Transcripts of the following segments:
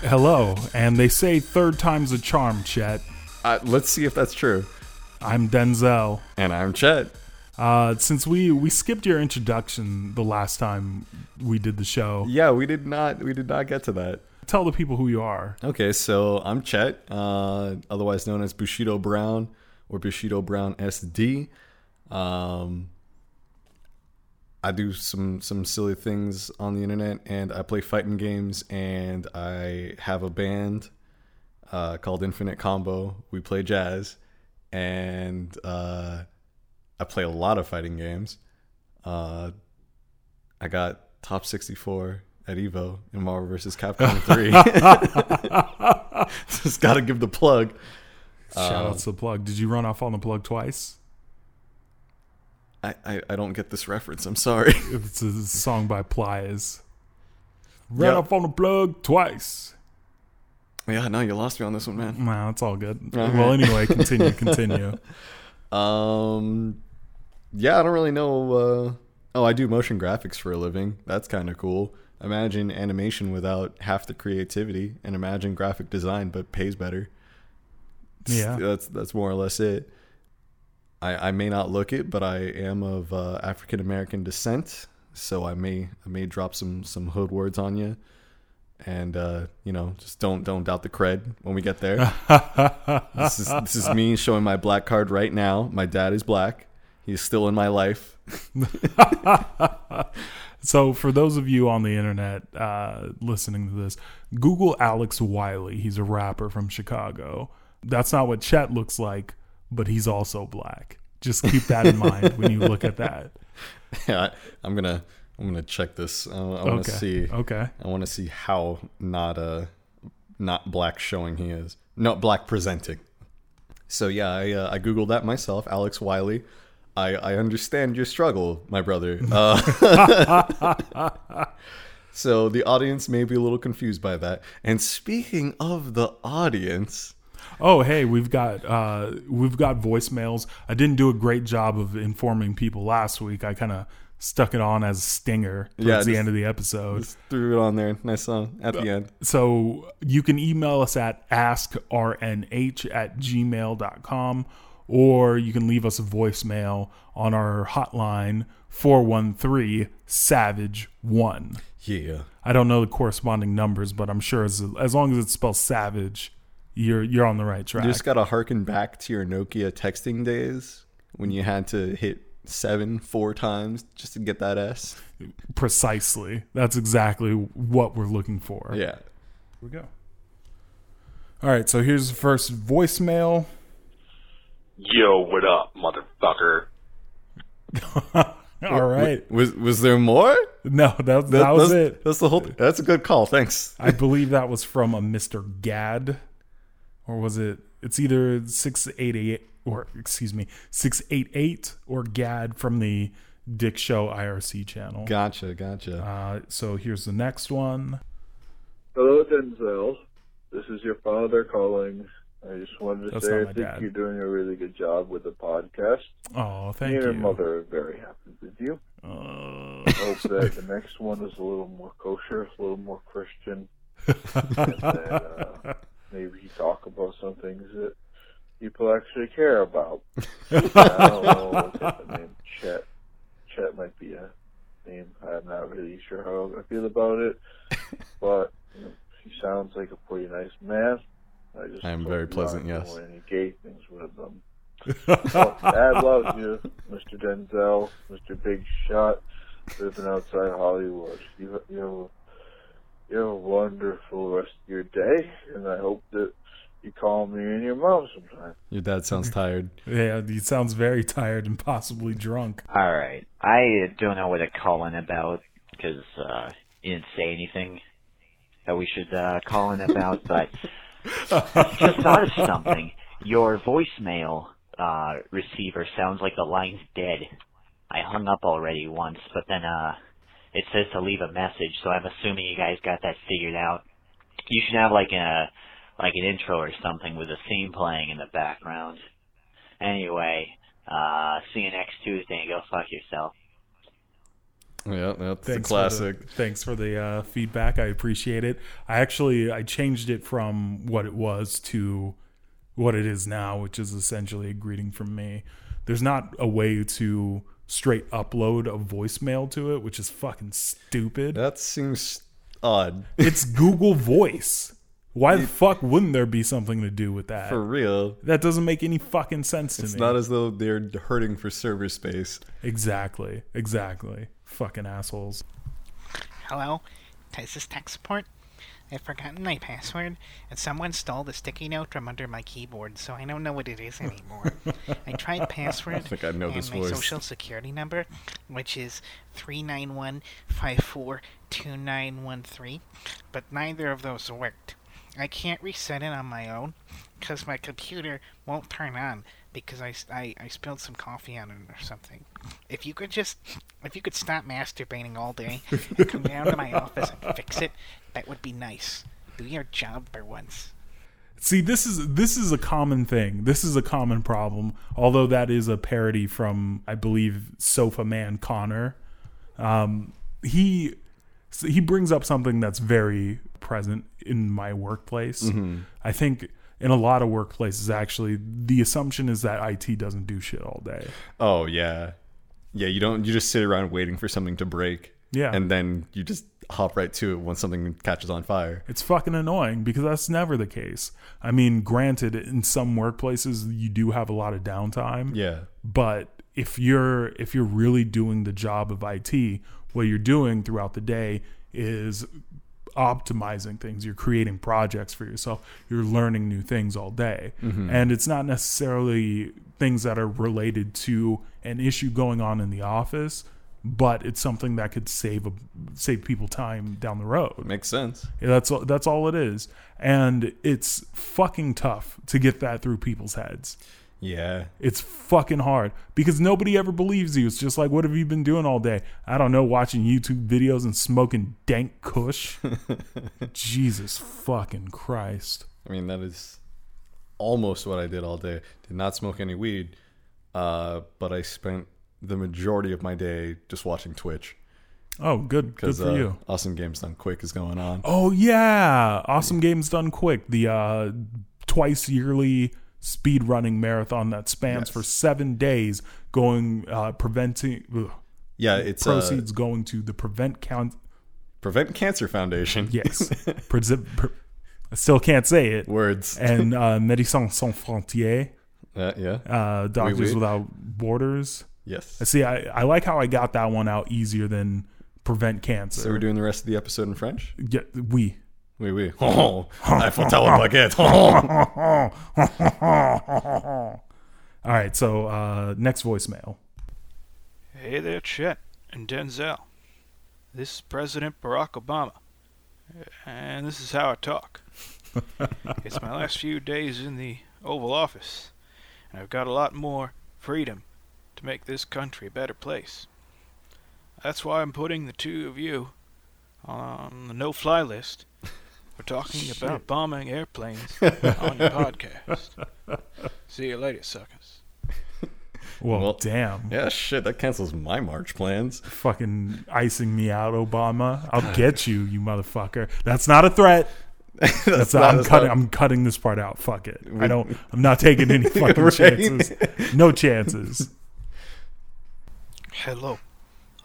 Hello, and they say third time's a charm, Chet. Uh, let's see if that's true. I'm Denzel. And I'm Chet. Uh, since we we skipped your introduction the last time we did the show, Yeah, we did not we did not get to that. tell the people who you are. Okay, so I'm Chet, uh, otherwise known as Bushido Brown or Bushido Brown SD. Um, I do some some silly things on the internet, and I play fighting games, and I have a band uh, called Infinite Combo. We play jazz, and uh, I play a lot of fighting games. Uh, I got top 64 at Evo in Marvel vs. Capcom 3. Just got to give the plug. Shout Um, out to the plug. Did you run off on the plug twice? I, I, I don't get this reference. I'm sorry. It's a song by Plies. Ran Yep. off on the plug twice. yeah, no, you lost me on this one, man. Wow, it's all good. All Well, right. anyway, continue, continue. Um, yeah, I don't really know. Uh, oh, I do motion graphics for a living. That's kind of cool. Imagine animation without half the creativity, and imagine graphic design but pays better. Yeah. that's that's more or less it. I I may not look it, but I am of uh, African American descent, so I may I may drop some some hood words on you, and uh, you know just don't don't doubt the cred when we get there. this is this is me showing my black card right now. My dad is black. He's still in my life. So, for those of you on the internet uh, listening to this, Google Alex Wiley. He's a rapper from Chicago. That's not what Chet looks like, but he's also black. Just keep that in mind when you look at that. Yeah, I, I'm gonna I'm gonna check this. I, I want to Okay. see. Okay. I want to see how not uh not black showing he is. Not black presenting. So yeah, I uh, I googled that myself, Alex Wiley. I I understand your struggle, my brother. Uh, so the audience may be a little confused by that. And speaking of the audience, Oh, hey, we've got uh, we've got voicemails. I didn't do a great job of informing people last week. I kind of stuck it on as a stinger towards Yeah, the just- end of the episode. just threw it on there. Nice song at the end. So you can email us at askrnh at gmail.com or you can leave us a voicemail on our hotline 413 Savage 1. Yeah. I don't know the corresponding numbers, but I'm sure as, as long as it spells Savage, you're you're on the right track. You just gotta harken back to your Nokia texting days when you had to hit seven four times just to get that S. Precisely. That's exactly what we're looking for. Yeah. Here we go. All right, so here's the first voicemail. Yo, what up, motherfucker? All right. Was was there more? No, that, that, was that's, it. That's the whole. That's a good call. Thanks. I believe that was from a Mr. Gad, or was it? It's either six eight eight or excuse me six eight eight or Gad from the Dick Show IRC channel. Gotcha. Gotcha. Uh, so here's the next one. Hello, Denzel. This is your father calling. I just wanted to That's say not I think dad. you're doing a really good job with the podcast. Oh, Me thank and your you. mother are very happy with you. Uh, I hope that the next one is a little more kosher, a little more Christian, and uh, maybe you talk about some things that people actually care about. I don't know what's the name. Chet. Chet might be a name. I'm not really sure how I feel about it, but you know, he sounds like a pretty nice man. I just I am very pleasant, yes. Any gay things with them. Well, Dad loves you, Mr. Denzel, Mr. Big Shot, living outside Hollywood. You, you have a, you have a wonderful rest of your day, and I hope that you call me and your mom sometime. Your dad sounds tired. yeah, he sounds very tired and possibly drunk. All right. I don't know what to call in about because uh, you didn't say anything that we should uh, call in about, but just thought of something. Your voicemail uh, receiver sounds like the line's dead. I hung up already once, but then uh, it says to leave a message, so I'm assuming you guys got that figured out. You should have like a like an intro or something with a theme playing in the background. Anyway, uh, see you next Tuesday and go fuck yourself. Yeah, that's the Thanks classic. For the, thanks for the uh, feedback. I appreciate it. I actually I changed it from what it was to what it is now, which is essentially a greeting from me. There's not a way to straight upload a voicemail to it, which is fucking stupid. That seems odd. It's Google Voice. Why the fuck wouldn't there be something to do with that? For real. that doesn't make any fucking sense to It's me. not as though they're hurting for server space. exactly. Exactly. Fucking assholes. Hello, this is tech support. I've forgotten my password, and someone stole the sticky note from under my keyboard, so I don't know what it is anymore. I tried password think I know and this my voice. social security number, which is three nine one five four two nine one three, but neither of those worked. I can't reset it on my own because my computer won't turn on because I, I, I spilled some coffee on it or something. If you could just, if you could stop masturbating all day and come down to my office and fix it, that would be nice. Do your job for once. See, this is this is a common thing. This is a common problem. Although that is a parody from, I believe, Sofa Man Connor. Um, he he brings up something that's very present in my workplace. I think in a lot of workplaces, actually, the assumption is that IT doesn't do shit all day. Oh yeah. Yeah, you don't you just sit around waiting for something to break. Yeah. And then you just hop right to it when something catches on fire. It's fucking annoying because that's never the case. I mean, granted, in some workplaces you do have a lot of downtime. Yeah. but if you're if you're really doing the job of IT, what you're doing throughout the day is optimizing things. You're creating projects for yourself. You're learning new things all day. Mm-hmm. And it's not necessarily things that are related to an issue going on in the office, but it's something that could save a, save people time down the road. Makes sense. Yeah, That's all, that's all it is. And it's fucking tough to get that through people's heads. Yeah. It's fucking hard because nobody ever believes you. It's just like, what have you been doing all day? I don't know, watching YouTube videos and smoking dank kush. Jesus fucking Christ. I mean that is almost what I did all day. Did not smoke any weed. Uh, but I spent the majority of my day just watching Twitch. Oh, good. Good for uh, you. Awesome Games Done Quick is going on. Oh, yeah. Awesome Games Done Quick. The uh, twice yearly speed running marathon that spans Yes. for seven days, going, uh, preventing. Ugh. Yeah, it's uh, proceeds going to the prevent count. Prevent Cancer Foundation. Yes, Prese- pre- I still can't say it. Words. And uh, Médecins Sans Frontières, Uh, yeah. uh, Doctors Oui, oui. Without Borders. Yes. I see, I, I like how I got that one out easier than Prevent Cancer. So we're doing the rest of the episode in French. yeah, we. Oui, oui. Oh, I faut tell a baguette. All right, so uh, next voicemail. Hey there, Chet and Denzel. This is President Barack Obama, and this is how I talk. it's my last few days in the Oval Office, and I've got a lot more freedom to make this country a better place. That's why I'm putting the two of you on the no-fly list for talking about bombing airplanes on your podcast. See you later, suckers. Well, Well, damn. yeah, shit, that cancels my March plans. Fucking icing me out, Obama. I'll get you, you motherfucker. That's not a threat. That's, not- I'm that's cutting. not- I'm cutting this part out. Fuck it. I don't. I'm not taking any fucking Right? chances. No chances. Hello,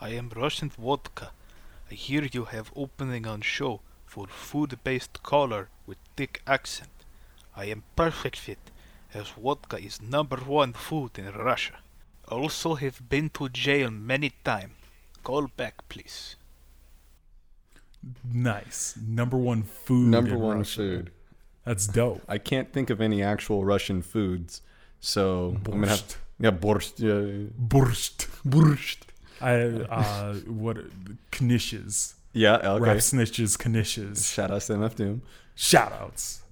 I am Russian Vodka. I hear you have opening on show for food-based color with thick accent. I am perfect fit, as vodka is number one food in Russia. Also have been to jail many times. Call back, please. Nice. Number one food. Number in one Russia. food. That's dope. I can't think of any actual Russian foods, so I'm gonna have Borscht. yeah borscht. Yeah, Borscht. borscht. I uh what knishes. Yeah, okay. Rap snitches knishes. Shout out to MF Doom. Shout outs.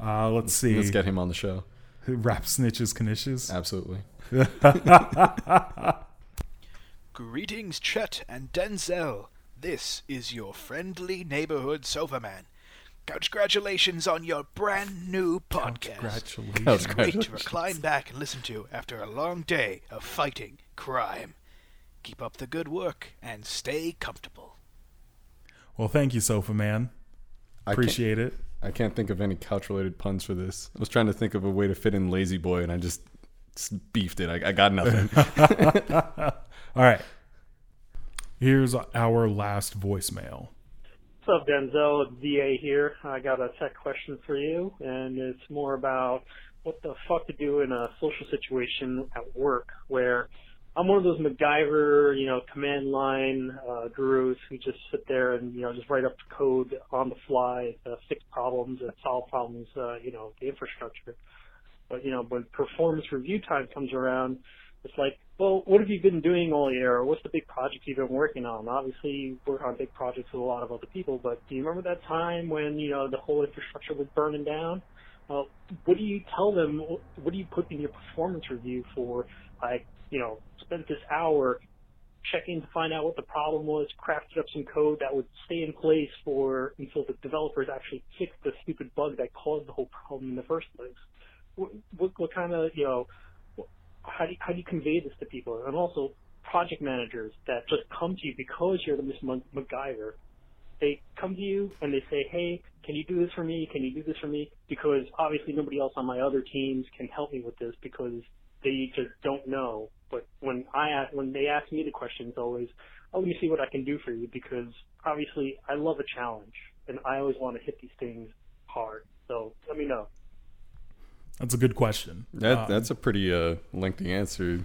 Uh let's see. Let's get him on the show. Rap snitches knishes. Absolutely. Greetings, Chet and Denzel. This is your friendly neighborhood sofa man. Congratulations on your brand new podcast. Congratulations. It's great to recline back and listen to after a long day of fighting crime. Keep up the good work and stay comfortable. Well, thank you, Sofa Man. I Appreciate it. I can't think of any couch related puns for this. I was trying to think of a way to fit in La-Z-Boy, and I just, just beefed it. I, I got nothing. All right. Here's our last voicemail. What's up, Denzel? It's VA here. I got a tech question for you, and it's more about what the fuck to do in a social situation at work where I'm one of those MacGyver, you know, command line uh, gurus who just sit there and you know just write up code on the fly, uh, fix problems and solve problems, uh, you know, the infrastructure. But you know, when performance review time comes around, it's like, well, what have you been doing all year? What's the big project you've been working on? Obviously, you work on big projects with a lot of other people, but do you remember that time when, you know, the whole infrastructure was burning down? Well, what do you tell them? What do you put in your performance review for, like, you know, spent this hour checking to find out what the problem was, crafted up some code that would stay in place for until the developers actually fixed the stupid bug that caused the whole problem in the first place? What, what, what kind of, you know, how do you, how do you convey this to people? And also project managers that just come to you because you're the Miss MacGyver. They come to you and they say, "Hey, can you do this for me? Can you do this for me?" Because obviously nobody else on my other teams can help me with this because they just don't know. But when I when they ask me the question, it's always, "Oh, let me see what I can do for you," because obviously I love a challenge and I always want to hit these things hard. So let me know. That's a good question. That Um, that's a pretty uh, lengthy answer,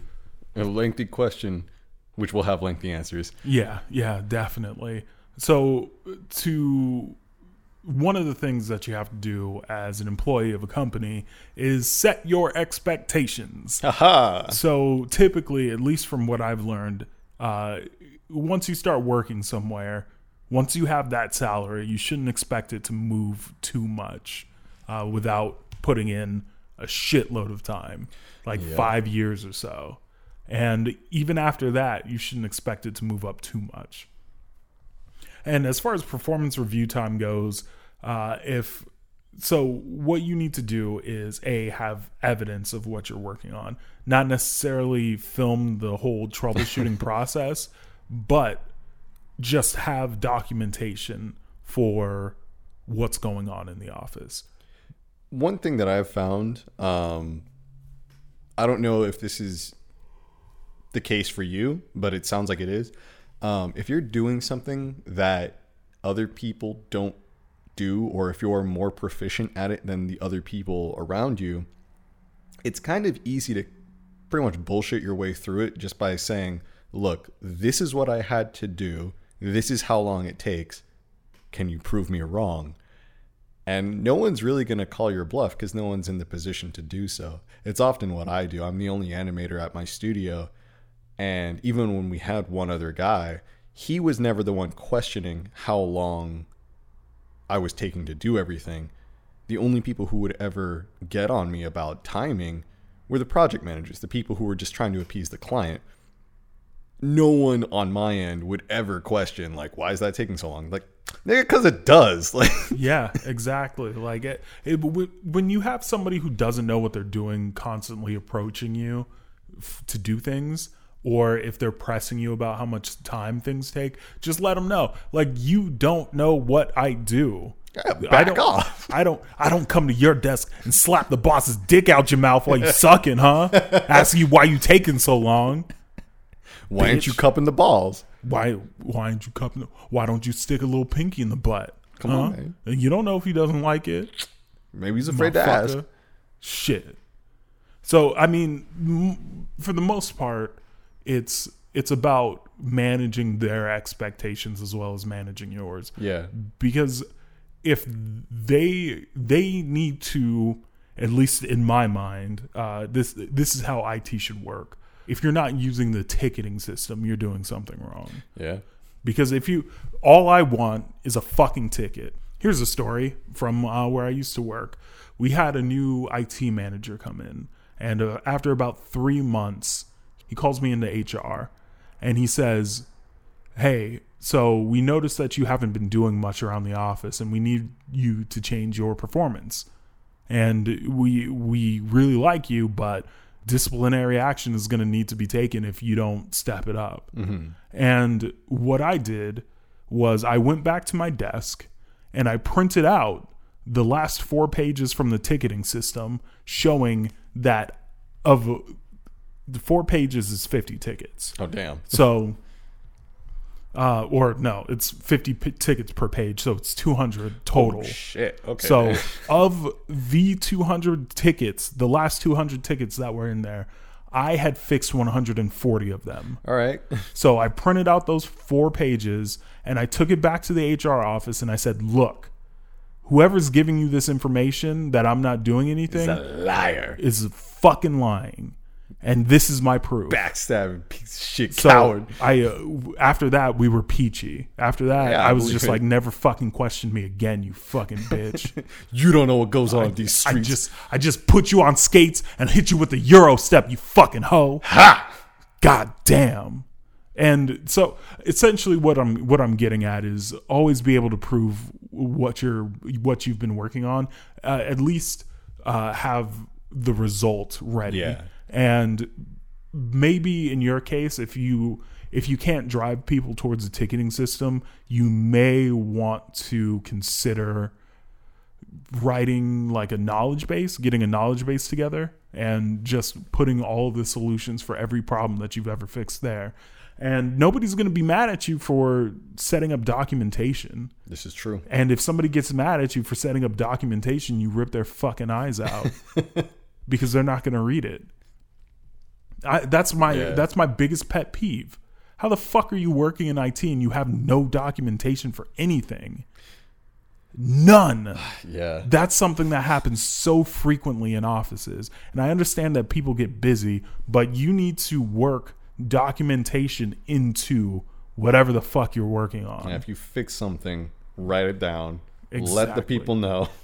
a lengthy question, which will have lengthy answers. Yeah, yeah, definitely. So to one of the things that you have to do as an employee of a company is set your expectations. Haha. So typically, at least from what I've learned, uh, once you start working somewhere, once you have that salary, you shouldn't expect it to move too much uh, without putting in a shitload of time, like Yeah. five years or so. And even after that, you shouldn't expect it to move up too much. And as far as performance review time goes, uh, if so, what you need to do is a have evidence of what you're working on, not necessarily film the whole troubleshooting process, but just have documentation for what's going on in the office. One thing that I've found, um, I don't know if this is the case for you, but it sounds like it is. Um, if you're doing something that other people don't do, or if you're more proficient at it than the other people around you, it's kind of easy to pretty much bullshit your way through it just by saying, look, this is what I had to do. This is how long it takes. Can you prove me wrong? And no one's really going to call your bluff because no one's in the position to do so. It's often what I do. I'm the only animator at my studio. And even when we had one other guy, he was never the one questioning how long I was taking to do everything. The only people who would ever get on me about timing were the project managers, the people who were just trying to appease the client. No one on my end would ever question, like, why is that taking so long? Like, because it does. Like, yeah, exactly. Like it, it, when you have somebody who doesn't know what they're doing constantly approaching you to do things, or if they're pressing you about how much time things take, just let them know. Like you don't know what I do. I back don't, off. I don't. I don't come to your desk and slap the boss's dick out your mouth while you're sucking, huh? Ask you why you taking so long. why aren't you cupping the balls? Why? Why aren't you cupping? Why don't you stick a little pinky in the butt? Come huh? on, man. You don't know if he doesn't like it. Maybe he's afraid to ask. Shit. So I mean, m- for the most part, it's it's about managing their expectations as well as managing yours. Yeah. Because if they they need to, at least in my mind, uh, this this is how IT should work. If you're not using the ticketing system, you're doing something wrong. Yeah. Because if you, all I want is a fucking ticket. Here's a story from uh, where I used to work. We had a new IT manager come in, and uh, after about three months, he calls me into HR, and he says, "Hey, so we noticed that you haven't been doing much around the office, and we need you to change your performance. And we we really like you, but disciplinary action is going to need to be taken if you don't step it up. Mm-hmm. And what I did was I went back to my desk and I printed out the last four pages from the ticketing system showing that of the four pages is 50 tickets. Oh damn. So, uh, or no, it's 50 p- tickets per page. So it's 200 total. Shit. Okay. So of the 200 tickets, the last 200 tickets that were in there, I had fixed 140 of them. all right. So I printed out those four pages and I took it back to the HR office and I said, "Look, whoever's giving you this information that I'm not doing anything Liar. is fucking lying." And this is my proof. Backstabbing piece of shit. So Coward. I uh, after that we were peachy. After that, Yeah, I I was just it. like, never fucking question me again, you fucking bitch. You don't know what goes on in these I streets. just I just put you on skates and hit you with the Euro step, you fucking hoe. ha. God damn. And so essentially what I'm what I'm getting at is always be able to prove what you're what you've been working on. Uh, at least uh, have the result ready. Yeah. And maybe in your case if you if you can't drive people towards the ticketing system, you may want to consider writing like a knowledge base, getting a knowledge base together, and just putting all the solutions for every problem that you've ever fixed there. And nobody's going to be mad at you for setting up documentation. This is true. And if somebody gets mad at you for setting up documentation, you rip their fucking eyes out because they're not going to read it. I, that's my Yeah. that's my biggest pet peeve. How the fuck are you working in IT and you have no documentation for anything? None. Yeah. That's something that happens so frequently in offices. And I understand that people get busy, but you need to work documentation into whatever the fuck you're working on. Yeah, if you fix something, write it down. exactly. Let the people know.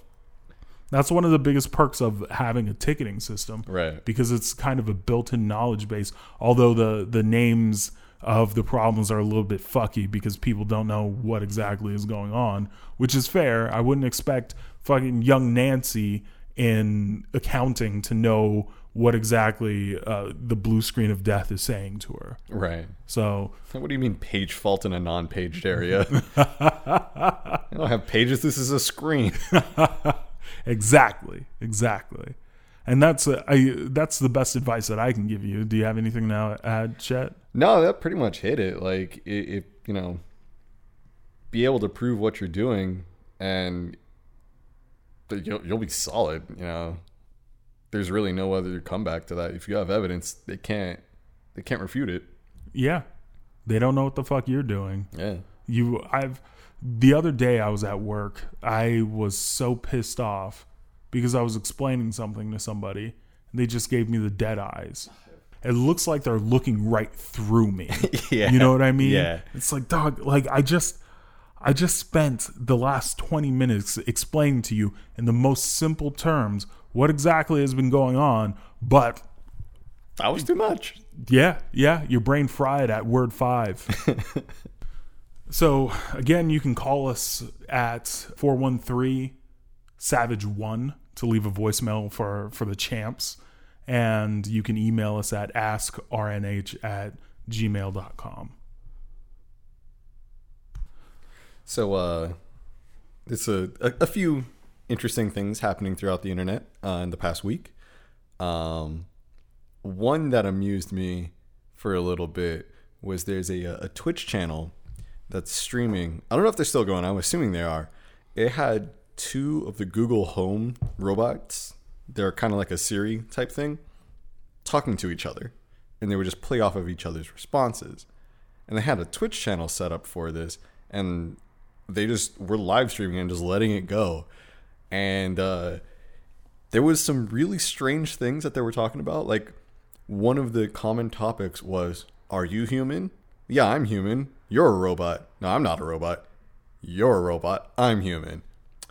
That's one of the biggest perks of having a ticketing system. Right. Because it's kind of a built-in knowledge base. Although the the names of the problems are a little bit fucky because people don't know what exactly is going on, which is fair. I wouldn't expect fucking young Nancy in accounting to know what exactly uh, the blue screen of death is saying to her. Right. So What do you mean page fault in a non-paged area? I don't have pages. This is a screen. exactly, exactly. And that's uh, I that's the best advice that I can give you. Do you have anything now to add, Chet? No, that pretty much hit it. Like, i- if you know, be able to prove what you're doing, and you'll you'll be solid. You know, there's really no other comeback to that. If you have evidence, they can't they can't refute it. Yeah. They don't know what the fuck you're doing. Yeah. You I've the other day I was at work. I was so pissed off because I was explaining something to somebody and they just gave me the dead eyes. It looks like they're looking right through me. Yeah. You know what I mean? Yeah. It's like dog like I just I just spent the last 20 minutes explaining to you in the most simple terms what exactly has been going on, but That was too much. yeah, yeah, your brain fried at word five. so again, you can call us at 413 Savage One to leave a voicemail for for the champs. And you can email us at askrnh at gmail.com. So, uh, it's a, a, a few interesting things happening throughout the internet uh, in the past week. Um, one that amused me for a little bit was there's a, a Twitch channel that's streaming. I don't know if they're still going. I'm assuming they are. It had two of the Google Home robots. They're kind of like a Siri type thing, talking to each other, and they would just play off of each other's responses. And they had a Twitch channel set up for this, and they just were live streaming and just letting it go. And uh, there was some really strange things that they were talking about. Like one of the common topics was, "Are you human? Yeah, I'm human. You're a robot. No, I'm not a robot. You're a robot. I'm human.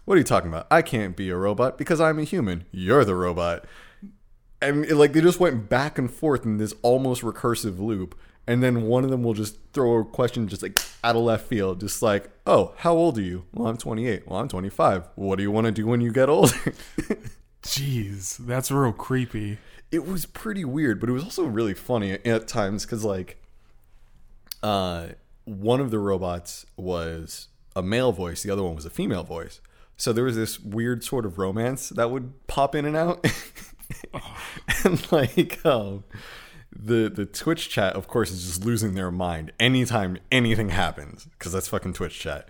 What are you talking about? I can't be a robot because I'm a human. You're the robot." And it, like they just went back and forth in this almost recursive loop. And then one of them will just throw a question just like out of left field, just like, "Oh, how old are you?" Well, I'm 28. Well, I'm 25. What do you want to do when you get older? Jeez, that's real creepy. it was pretty weird, but it was also really funny at times because like, uh, one of the robots was a male voice, the other one was a female voice. So there was this weird sort of romance that would pop in and out, and like, um, the the Twitch chat, of course, is just losing their mind anytime anything happens because that's fucking Twitch chat,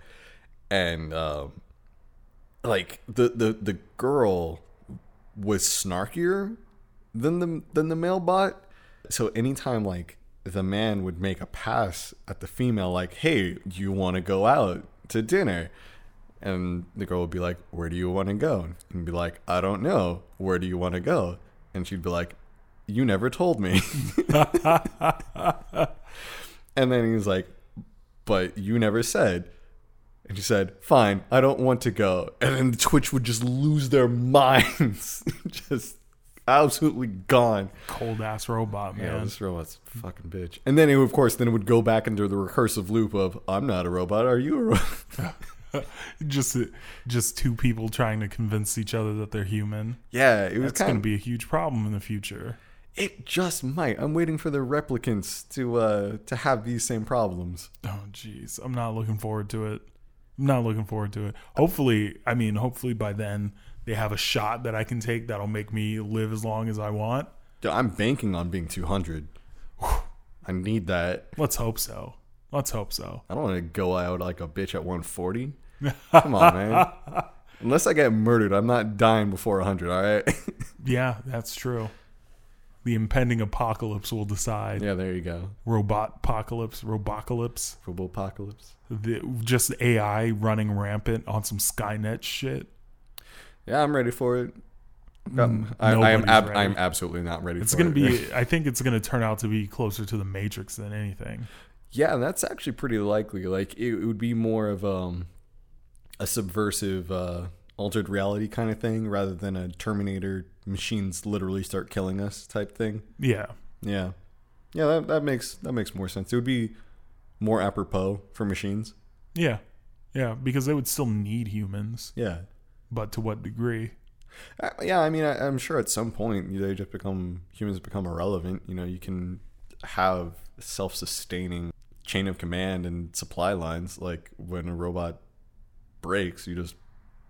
and um, like the the the girl was snarkier than the than the male bot. So anytime like the man would make a pass at the female, like, "Hey, do you want to go out to dinner?" And the girl would be like, "Where do you want to go?" And be like, "I don't know. Where do you want to go?" And she'd be like, "You never told me." and then he's like, "But you never said." And she said, "Fine, I don't want to go." And then Twitch would just lose their minds, just absolutely gone. Cold ass robot, Yeah, man. this robot's a fucking bitch. And then it, of course, then it would go back into the recursive loop of, "I'm not a robot. Are you a robot?" just just two people trying to convince each other that they're human. yeah, it was going to be a huge problem in the future. It just might. I'm waiting for the replicants to uh to have these same problems. Oh, jeez. I'm not looking forward to it. I'm not looking forward to it. Hopefully, I mean, hopefully by then they have a shot that I can take that'll make me live as long as I want. Dude, I'm banking on being 200. I need that. Let's hope so. Let's hope so. I don't want to go out like a bitch at 140. Come on, man. Unless I get murdered, I'm not dying before 100. All right. Yeah, that's true. The impending apocalypse will decide. yeah, there you go. Robot apocalypse, robocalypse. Robo apocalypse. The, just AI running rampant on some Skynet shit. Yeah, I'm ready for it. Um, I, I am. Ab- I'm absolutely not ready. It's for going to it. be, I think it's going to turn out to be closer to the Matrix than anything. Yeah, that's actually pretty likely. Like it, it would be more of um, a subversive, uh, altered reality kind of thing, rather than a Terminator machines literally start killing us type thing. Yeah. Yeah, yeah, that, that makes that makes more sense. It would be more apropos for machines. Yeah. Yeah. Because they would still need humans, Yeah, but to what degree? Uh, yeah. I mean, I, I'm sure at some point they just become humans become irrelevant. You know, you can have self-sustaining chain of command and supply lines. Like when a robot breaks, you just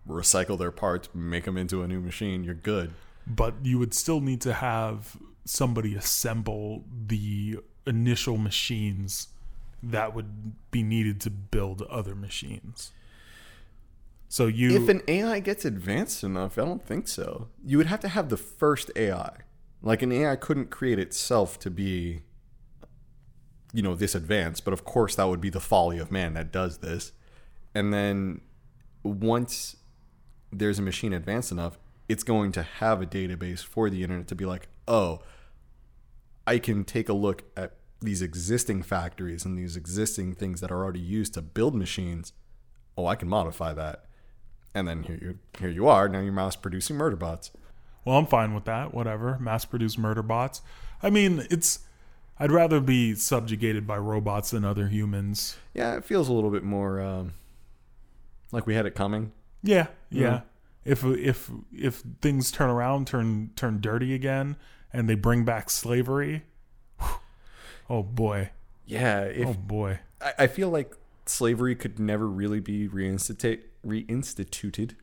recycle their parts, make them into a new machine. You're good. But you would still need to have somebody assemble the initial machines that would be needed to build other machines. So you If an AI gets advanced enough, I don't think so. You would have to have the first AI. Like an AI couldn't create itself to be, you know, this advanced. But of course, that would be the folly of man that does this. And then once there's a machine advanced enough, it's going to have a database for the internet to be like, oh, I can take a look at these existing factories and these existing things that are already used to build machines. Oh, I can modify that and then here you here you are now you're mass producing murder bots Well, I'm fine with that. Whatever. Mass produce murder bots. I mean, it's. I'd rather be subjugated by robots than other humans. yeah it feels a little bit more um, like we had it coming Yeah, yeah. If if if things turn around, turn turn dirty again, and they bring back slavery, whew, oh boy, yeah if oh boy. I, I feel like slavery could never really be reinstitute reinstituted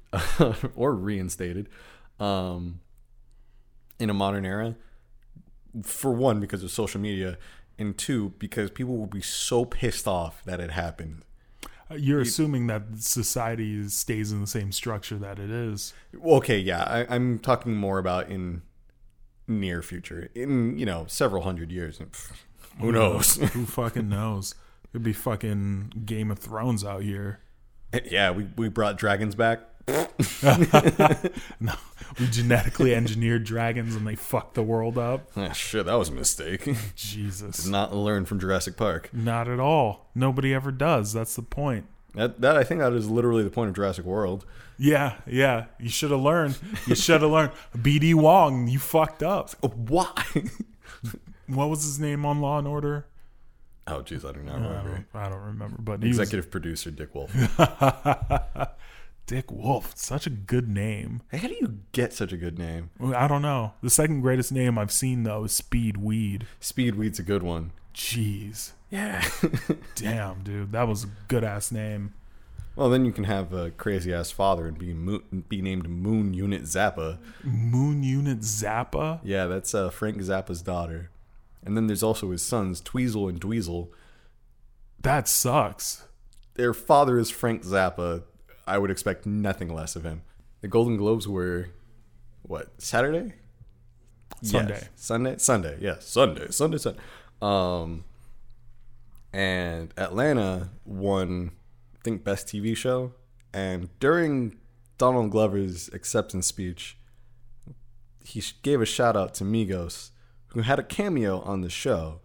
or reinstated um, in a modern era for one because of social media and two because people will be so pissed off that it happened You're assuming that society stays in the same structure that it is. Okay, yeah, I, I'm talking more about in near future, in you know several hundred years. Pff, Who knows? Who fucking knows? It'd be fucking Game of Thrones out here. yeah, we we brought dragons back. No, we genetically engineered dragons and they fucked the world up. Ah, shit, that was a mistake. Jesus. Not learn from Jurassic Park. Not at all. Nobody ever does. That's the point. That that I think that is literally the point of Jurassic World. Yeah, yeah. You should have learned. You should have learned. BD Wong, you fucked up. Why? What was his name on Law and Order? Oh, jeez, I do not I don't, I don't remember. But he was, Executive producer Dick Wolf. Dick Wolf, such a good name. How do you get such a good name? I don't know. The second greatest name I've seen though is Speed Weed. Speed Weed's a good one. Jeez, Yeah. damn, dude, that was a good ass name. well, then you can have a crazy ass father and be moon, be named Moon Unit Zappa. Moon Unit Zappa. Yeah, that's uh, Frank Zappa's daughter. And then there's also his sons, Tweezle and Dweezil. That sucks. Their father is Frank Zappa. I would expect nothing less of him. The Golden Globes were, what, Saturday? Sunday. Yes. Sunday? Sunday, yes. Sunday, Sunday, Sunday. Um, and Atlanta won, I think, Best TV Show. And during Donald Glover's acceptance speech, he gave a shout out to Migos, who had a cameo on the show.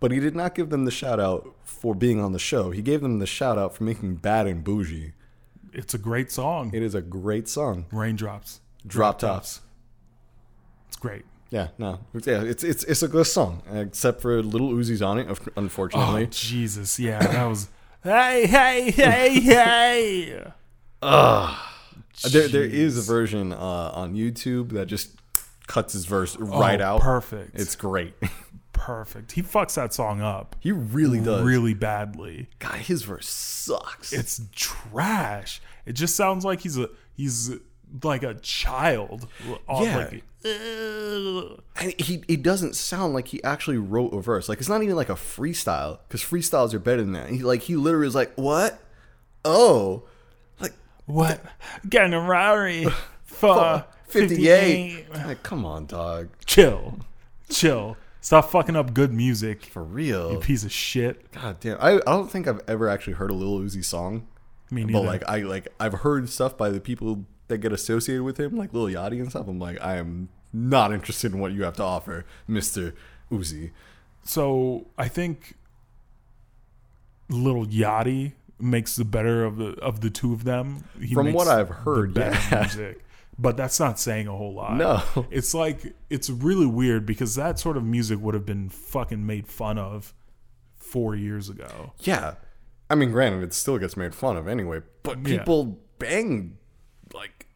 But he did not give them the shout out for being on the show. He gave them the shout out for making Bad and Boujee. It's a great song. It is a great song. Raindrops. Drop tops. It's great. Yeah, no, yeah, it's it's it's a good song, except for Little Uzi's on it, of- Oh unfortunately. Jesus, yeah, that was. hey, hey, hey, hey. there there is a version uh, on YouTube that just cuts his verse oh, right Oh, out. Perfect. It's great. perfect. He fucks that song up he really does. really badly. God, his verse sucks. It's trash. It just sounds like he's a he's like a child. All Yeah. like, and he he doesn't sound like he actually wrote a verse. Like it's not even like a freestyle because freestyles are better than that. He like he literally is like what? Oh, like what? Getting a Rari for 58. 58. Like, come on, dog. Chill, chill. Stop fucking up good music. For real. You piece of shit. God damn. I, I don't think I've ever actually heard a Lil Uzi song. Me neither. But like I like I've heard stuff by the people that get associated with him, like Lil Yachty and stuff. I'm like, I am not interested in what you have to offer, Mister Uzi. so I think Little Yachty makes the better of the of the two of them. He From what I've heard, yeah. music. But that's not saying a whole lot. No. It's like it's really weird because that sort of music would have been fucking made fun of four years ago. Yeah, I mean, granted, it still gets made fun of anyway, but Yeah. people bang like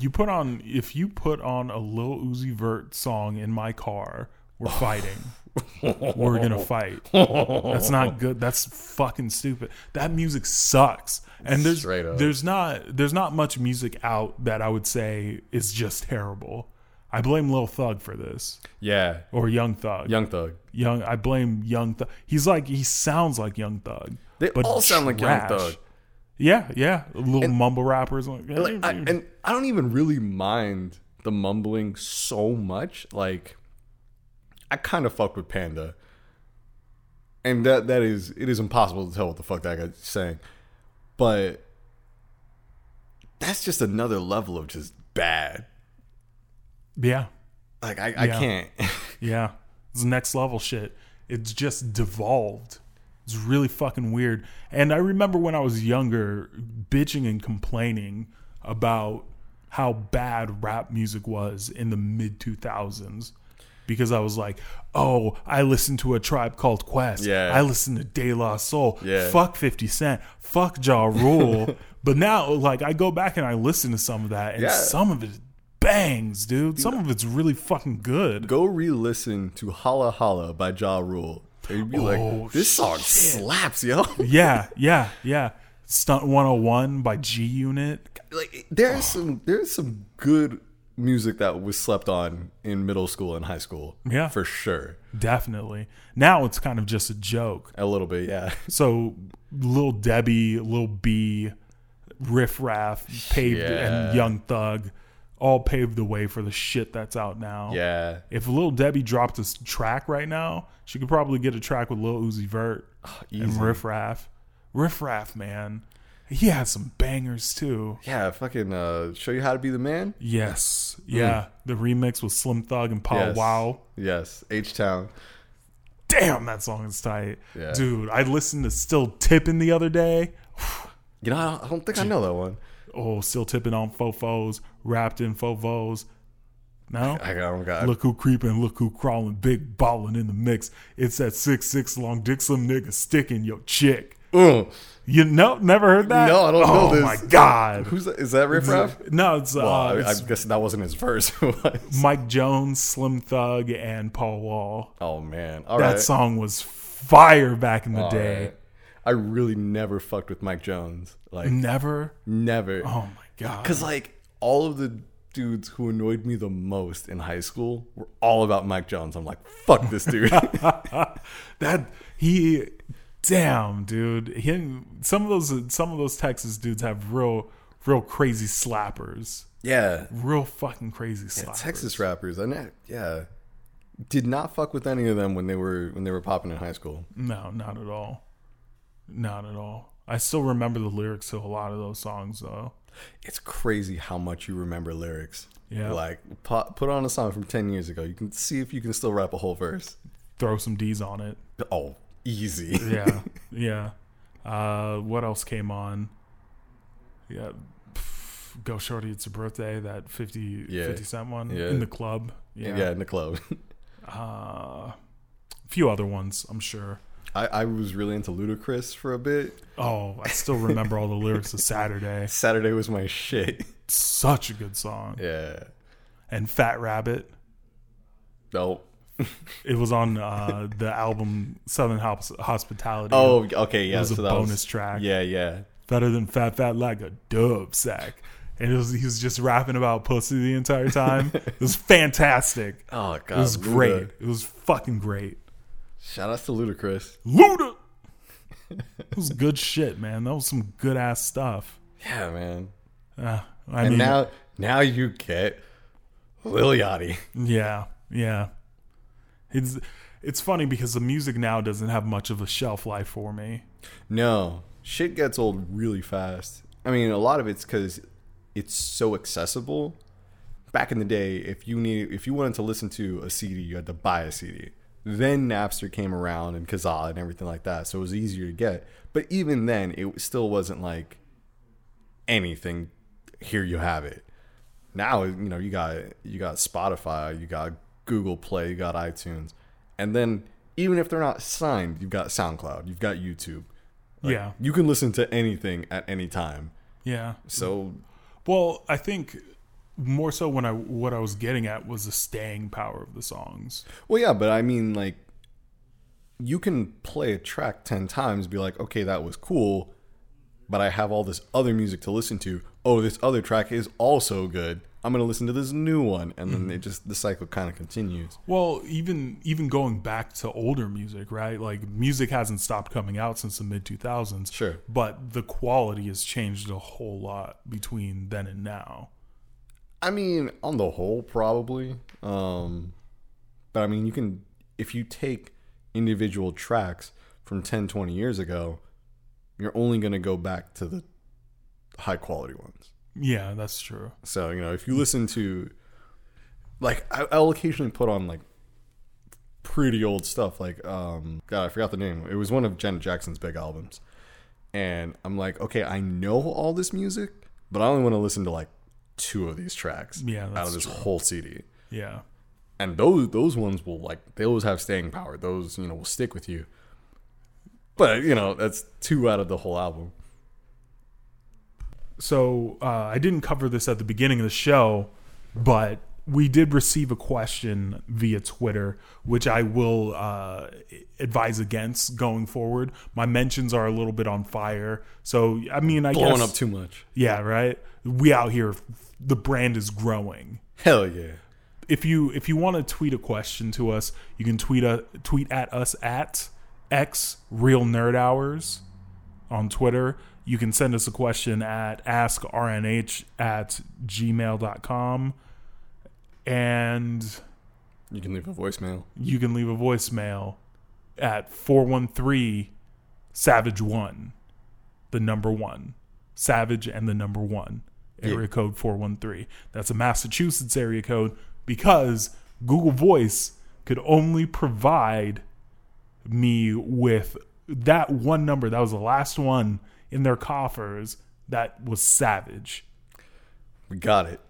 You put on if you put on a Lil Uzi Vert song in my car, we're fighting. we're gonna fight. That's not good. That's fucking stupid. That music sucks. And there's Straight up. there's not there's not much music out that I would say is just terrible. I blame Lil Thug for this yeah, or Young Thug. Young Thug. Young. I blame Young Thug. He's like he sounds like Young Thug. They but all sound like Young. Thug. Yeah, yeah. Little mumble rappers. Like, Like, I, and I don't even really mind the mumbling so much. Like, I kind of fucked with Panda, and that that is it is impossible to tell what the fuck that guy's saying, but that's just another level of just bad. yeah, Like I, I Yeah. can't. Yeah. It's next level shit. It's just devolved. It's really fucking weird. And I remember when I was younger, bitching and complaining about how bad rap music was in the mid 2000s. Because I was like, oh, I listened to a tribe called Quest. Yeah. I listened to De La Soul. Yeah. Fuck 50 Cent. Fuck Ja Rule. but now, like, I go back and I listen to some of that, and Yeah. some of it bangs, dude. Some of it's really fucking good. Go re-listen to "Holla Holla" by Ja Rule. And you'd be Oh, like, "This song shit. slaps, yo!" yeah, yeah, yeah. Stunt 101 by G Unit. like there's some there's some good music that was slept on in middle school and high school. Yeah. for sure. Definitely. Now it's kind of just a joke. A little bit, yeah. So Lil Debbie, Lil B, Riff Raff, paved Yeah. and Young Thug all paved the way for the shit that's out now. Yeah, If Lil Debbie dropped a track right now, she could probably get a track with Lil Uzi Vert ah, and easy. Riff Raff. Riff Raff, man. He had some bangers too. yeah. Fucking uh, show you how to be the man. Yes. Yeah. The remix with Slim Thug and Paul Yes. Wow. Yes, H Town. Damn, that song is tight. Yeah. Dude, I listened to Still Tipping the other day. You know, I don't, think I know that one. Oh, Still Tipping on Fofos, wrapped in Fofos. No? I don't got. Look who creeping, look who crawling, big ballin' in the mix. It's that six six long dick slim nigga sticking your chick. Uh, You know, never heard that? No, I don't know this. oh my god. who's that? Is that Riff Raff? No, it's, uh, Well, I, I guess that wasn't his verse. Mike Jones, Slim Thug, and Paul Wall. Oh man, all that right. song was fire back in the All day. right. I really never fucked with Mike Jones. Like Never. never. Oh my god. Because like all of the dudes who annoyed me the most in high school were all about Mike Jones. I'm like, fuck this dude. that he damn dude he, some of those some of those texas dudes have real real crazy slappers yeah. real fucking crazy slappers Yeah, Texas rappers. I know. Yeah. Did not fuck with any of them when they were when they were popping in high school. no not at all not at all i still remember the lyrics to a lot of those songs though It's crazy how much you remember lyrics. Yeah. Like put, put on a song from 10 years ago. You can see if you can still rap a whole verse. throw some d's on it Oh, easy. yeah yeah uh what else came on yeah pff, go shorty it's a birthday that 50 Yeah. 50 cent one Yeah. in the club yeah. yeah, in the club. Uh, a few other ones, I'm sure. I, I was really into Ludacris for a bit. Oh, I still remember all the lyrics of Saturday. Saturday was my shit. Such a good song. Yeah. And Fat Rabbit. No. It was on uh, the album Southern Hospitality. Oh, okay. Yeah. it was a so that bonus was- track. Yeah, yeah. Better than Fat Fat like a dub sack. And it was he was just rapping about pussy the entire time. it was fantastic. Oh, God. It was Luda. great. It was fucking great. Shout out to Ludacris. Luda. it was good shit, man. That was some good ass stuff. Yeah, man. Uh, I and mean, now, now you get Lil Yachty. Yeah, yeah. It's it's funny because the music now doesn't have much of a shelf life for me. No, shit gets old really fast. I mean, a lot of it's because it's so accessible. Back in the day, if you need, if you wanted to listen to a CD, you had to buy a CD. Then Napster came around and Kazaa and everything like that, so it was easier to get. But even then, it still wasn't like anything. Here you have it. Now you know you got you got Spotify, you got Google Play, you got iTunes, and then even if they're not signed, you've got SoundCloud, you've got YouTube. Like, Yeah. you can listen to anything at any time. Yeah. So Well, I think more so when I what I was getting at was the staying power of the songs. Well, yeah, but I mean, like, you can play a track 10 times, be like, okay, that was cool, but I have all this other music to listen to. Oh, this other track is also good. I'm going to listen to this new one. And then it just, the cycle kind of continues. Well, even even going back to older music, right? Like music hasn't stopped coming out since the mid 2000s. Sure. But the quality has changed a whole lot between then and now. I mean, on the whole, probably. Um, but I mean, you can, if you take individual tracks from 10, 20 years ago, you're only going to go back to the high quality ones. Yeah, that's true. So, you know, if you listen to, like, I, I'll occasionally put on, like, pretty old stuff. Like, um, God, I forgot the name. It was one of Janet Jackson's big albums. And I'm like, okay, I know all this music, but I only want to listen to, like, two of these tracks Yeah, out of this true. whole CD. Yeah. And those those ones will like they always have staying power. Those you know will stick with you. But you know that's two out of the whole album. So uh, I didn't cover this at the beginning of the show, but we did receive a question via Twitter, which I will uh, advise against going forward. My mentions are a little bit on fire, so I mean, I Blowing guess up too much. yeah, right. We out here, the brand is growing. Hell yeah. If you if you want to tweet a question to us, you can tweet a tweet at us at x real nerd hours on Twitter. You can send us a question at askrnh at gmail.com. And You can leave a voicemail. you can leave a voicemail at 413 Savage 1, the number one. Savage and the number one. Area code 413. That's a Massachusetts area code because Google Voice could only provide me with that one number. That was the last one in their coffers that was Savage. We got it.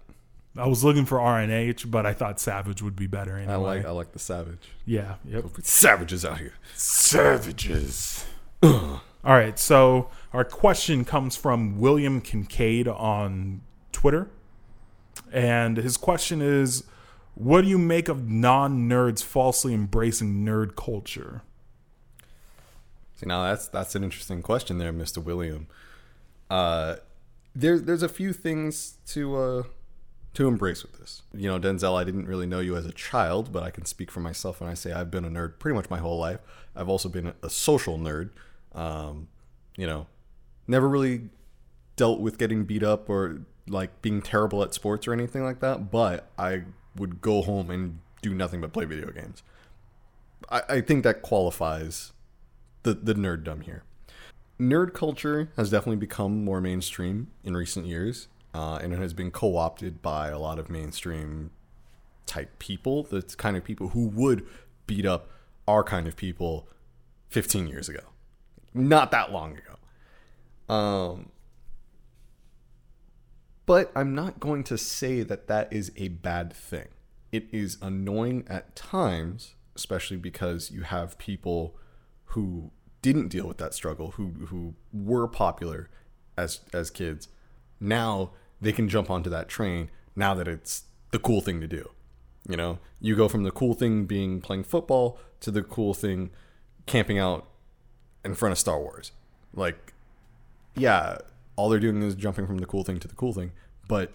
I was looking for RNH, but I thought Savage would be better anyway. I like I like the savage. yeah, yep. Savages out here. Savages. All right, so our question comes from William Kincaid on Twitter. And his question is What do you make of non nerds falsely embracing nerd culture? See, now that's that's an interesting question there, Mister William. Uh, there, there's a few things to uh, to embrace with this. You know, Denzel, I didn't really know you as a child, but I can speak for myself when I say I've been a nerd pretty much my whole life. I've also been a social nerd. Um, you know, never really dealt with getting beat up or like being terrible at sports or anything like that, but I would go home and do nothing but play video games. I, I think that qualifies the, the nerddom here. Nerd culture has definitely become more mainstream in recent years, uh, and it has been co opted by a lot of mainstream type people, the kind of people who would beat up our kind of people 15 years ago. Not that long ago. Um, but I'm not going to say that that is a bad thing. It is annoying at times, especially because you have people who didn't deal with that struggle, who who were popular as as kids. Now they can jump onto that train now that it's the cool thing to do. You know, you go from the cool thing being playing football to the cool thing camping out in front of Star Wars. Like, yeah, all they're doing is jumping from the cool thing to the cool thing, but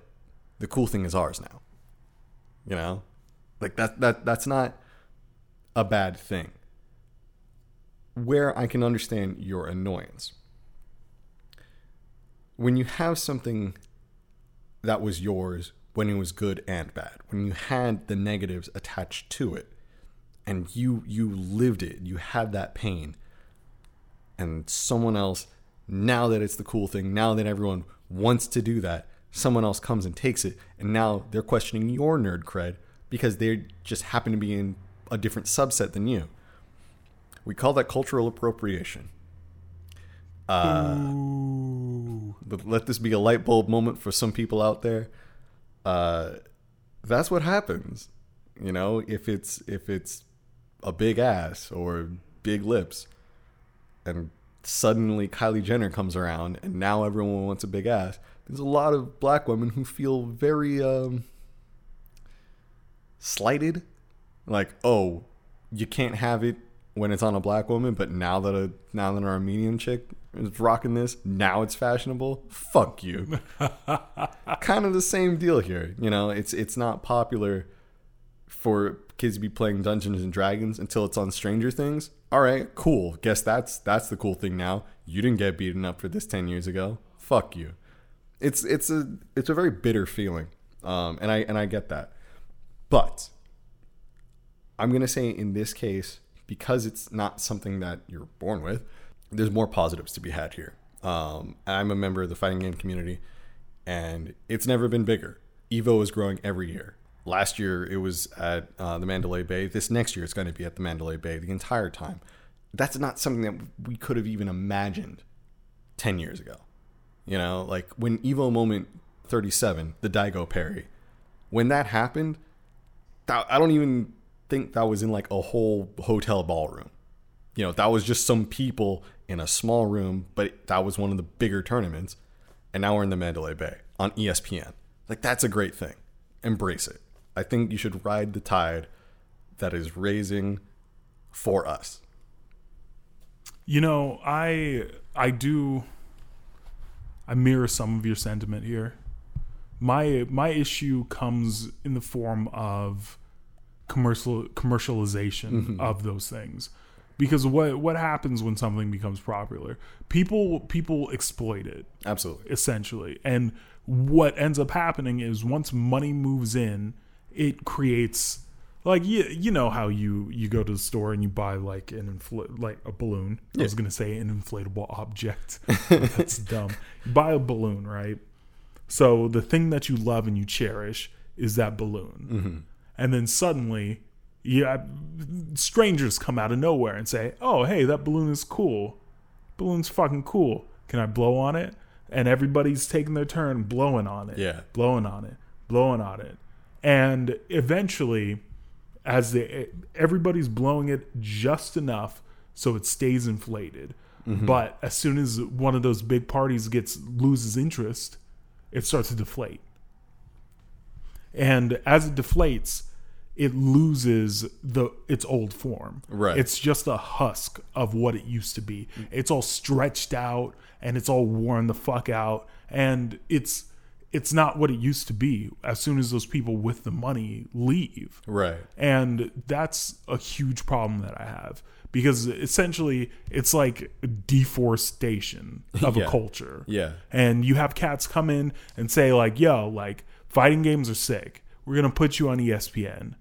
the cool thing is ours now. You know? Like that that that's not a bad thing. Where I can understand your annoyance. When you have something that was yours when it was good and bad, when you had the negatives attached to it, and you you lived it, you had that pain, and someone else now that it's the cool thing now that everyone wants to do that someone else comes and takes it and now they're questioning your nerd cred because they just happen to be in a different subset than you we call that cultural appropriation uh, but let this be a light bulb moment for some people out there uh, that's what happens you know if it's if it's a big ass or big lips and suddenly Kylie Jenner comes around and now everyone wants a big ass. There's a lot of black women who feel very um, slighted. Like, oh, you can't have it when it's on a black woman, but now that a now that an Armenian chick is rocking this, now it's fashionable. Fuck you. kind of the same deal here. You know, it's it's not popular for kids to be playing Dungeons and Dragons until it's on Stranger Things. All right, cool. Guess that's that's the cool thing now. You didn't get beaten up for this 10 years ago. Fuck you. It's it's a it's a very bitter feeling. Um, and I and I get that. But I'm going to say in this case because it's not something that you're born with, there's more positives to be had here. Um, I'm a member of the fighting game community and it's never been bigger. Evo is growing every year. Last year it was at uh, the Mandalay Bay. This next year it's going to be at the Mandalay Bay the entire time. That's not something that we could have even imagined 10 years ago. You know, like when Evo Moment 37, the Daigo parry, when that happened, I don't even think that was in like a whole hotel ballroom. You know, that was just some people in a small room, but that was one of the bigger tournaments. And now we're in the Mandalay Bay on ESPN. Like, that's a great thing. Embrace it. I think you should ride the tide that is raising for us. You know, I I do I mirror some of your sentiment here. My my issue comes in the form of commercial commercialization mm-hmm. of those things. Because what what happens when something becomes popular? People people exploit it Absolutely. essentially. And what ends up happening is once money moves in, it creates like you you know how you you go to the store and you buy like an infl- like a balloon. I was gonna say an inflatable object. That's dumb. You buy a balloon, right? So the thing that you love and you cherish is that balloon, mm-hmm. And then suddenly, yeah, strangers come out of nowhere and say, "Oh, hey, that balloon is cool. Balloon's fucking cool. Can I blow on it?" And everybody's taking their turn blowing on it, Yeah. blowing on it, blowing on it, and eventually, as they everybody's blowing it just enough so it stays inflated. Mm-hmm. But as soon as one of those big parties gets loses interest, it starts to deflate. And as it deflates, it loses the its old form. Right. It's just a husk of what it used to be. It's all stretched out and it's all worn the fuck out and it's it's not what it used to be as soon as those people with the money leave. Right. And that's a huge problem that I have because essentially it's like deforestation of Yeah. a culture. Yeah. And you have cats come in and say like, "Yo, like fighting games are sick. We're going to put you on ESPN."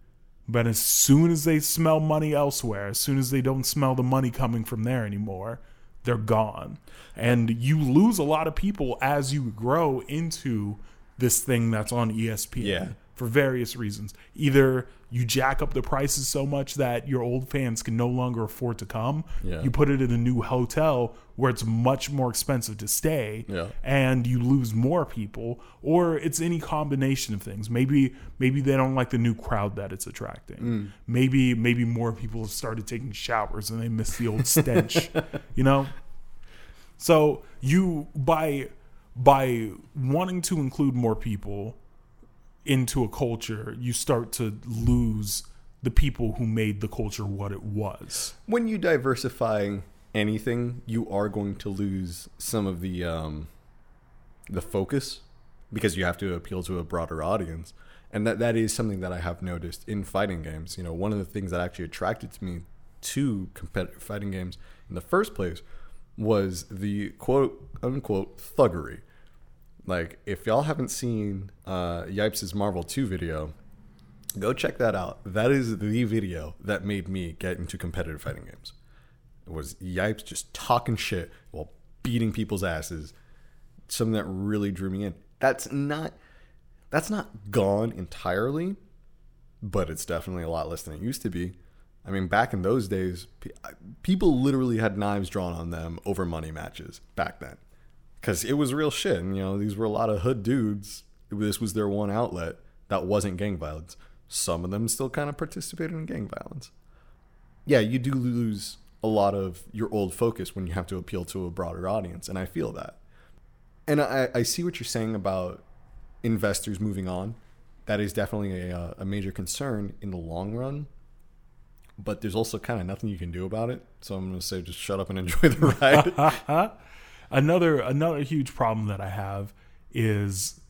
But as soon as they smell money elsewhere, as soon as they don't smell the money coming from there anymore, they're gone. And you lose a lot of people as you grow into this thing that's on ESPN Yeah. for various reasons. Either you jack up the prices so much that your old fans can no longer afford to come. Yeah. You put it in a new hotel where it's much more expensive to stay Yeah. and you lose more people or it's any combination of things. Maybe maybe they don't like the new crowd that it's attracting. Mm. Maybe maybe more people have started taking showers and they miss the old stench, you know? So you by by wanting to include more people into a culture, you start to lose the people who made the culture what it was. when you diversify anything, you are going to lose some of the um, the focus because you have to appeal to a broader audience, and that that is something that I have noticed in fighting games. You know, one of the things that actually attracted to me to competitive fighting games in the first place was the quote unquote thuggery. Like, if y'all haven't seen uh, Yipes' Marvel 2 video, go check that out. That is the video that made me get into competitive fighting games. It was Yipes just talking shit while beating people's asses. Something that really drew me in. That's not that's not gone entirely, but it's definitely a lot less than it used to be. I mean, back in those days, people literally had knives drawn on them over money matches back then, because it was real shit. And, you know, these were a lot of hood dudes. This was their one outlet that wasn't gang violence. Some of them still kind of participated in gang violence. Yeah, you do lose a lot of your old focus when you have to appeal to a broader audience, and I feel that. And I, I see what you're saying about investors moving on. That is definitely a, uh, a major concern in the long run. But there's also kind of nothing you can do about it. So I'm going to say just shut up and enjoy the ride. another another huge problem that I have is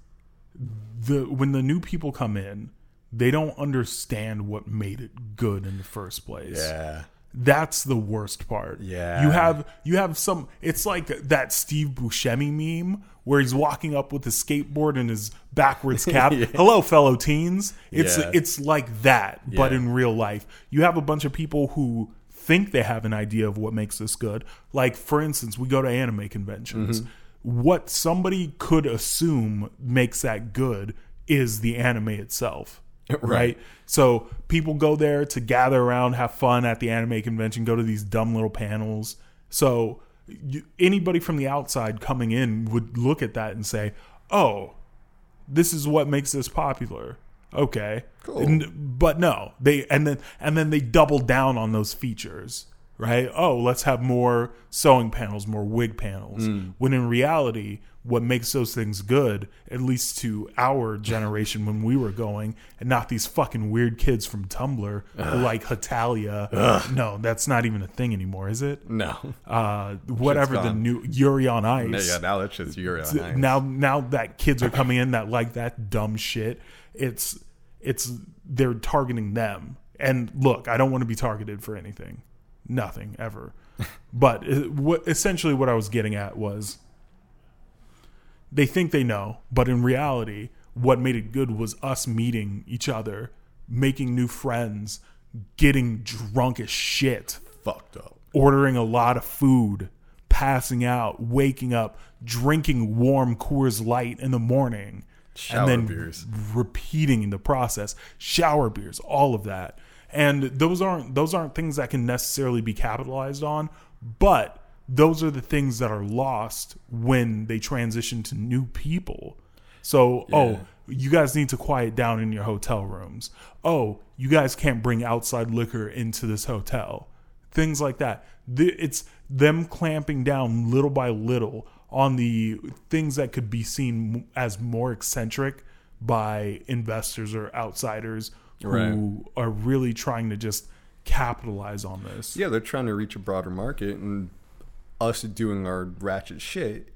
the when the new people come in, they don't understand what made it good in the first place. yeah. That's the worst part. Yeah. You have you have some it's like that Steve Buscemi meme where he's walking up with a skateboard and his backwards cap. Hello fellow teens. It's Yeah. it's like that, but Yeah. in real life. You have a bunch of people who think they have an idea of what makes this good. Like for instance, we go to anime conventions. Mm-hmm. What somebody could assume makes that good is the anime itself. right? So people go there to gather around, have fun at the anime convention, go to these dumb little panels. So you, anybody from the outside coming in would look at that and say, "Oh, this is what makes this popular." Okay, Cool. And- but no, they and then and then they double down on those features, right? Oh, let's have more sewing panels, more wig panels. When in reality, what makes those things good, at least to our generation when we were going, and not these fucking weird kids from Tumblr who like Hetalia. No, that's not even a thing anymore, is it? No. Uh, whatever the new Yuri on Ice Yeah, now that's just you're on ice. now now that kids are coming in that like that dumb shit it's it's they're targeting them. And look i don't want to be targeted for anything. Nothing ever. But uh, what essentially what i was getting at was they think they know but in reality what made it good was us meeting each other making new friends getting drunk as shit fucked up. ordering a lot of food, passing out, waking up, drinking warm Coors Light in the morning, Shower and then beers. repeating the process. Shower beers, all of that, and those aren't those aren't things that can necessarily be capitalized on, but those are the things that are lost when they transition to new people. So, oh, you guys need to quiet down in your hotel rooms. Oh, you guys can't bring outside liquor into this hotel. things like that. It's them clamping down little by little on the things that could be seen as more eccentric by investors or outsiders who Right. are really trying to just capitalize on this. Yeah, they're trying to reach a broader market, and us doing our ratchet shit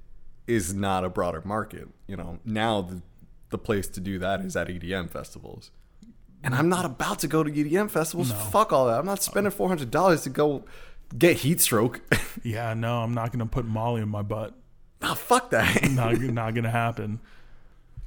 is not a broader market. You know, now the the place to do that is at EDM festivals. And I'm not about to go to EDM festivals. Fuck all that. I'm not spending four hundred dollars to go get heat stroke. Yeah, no, I'm not going to put Molly in my butt. Nah, fuck that. not not gonna happen.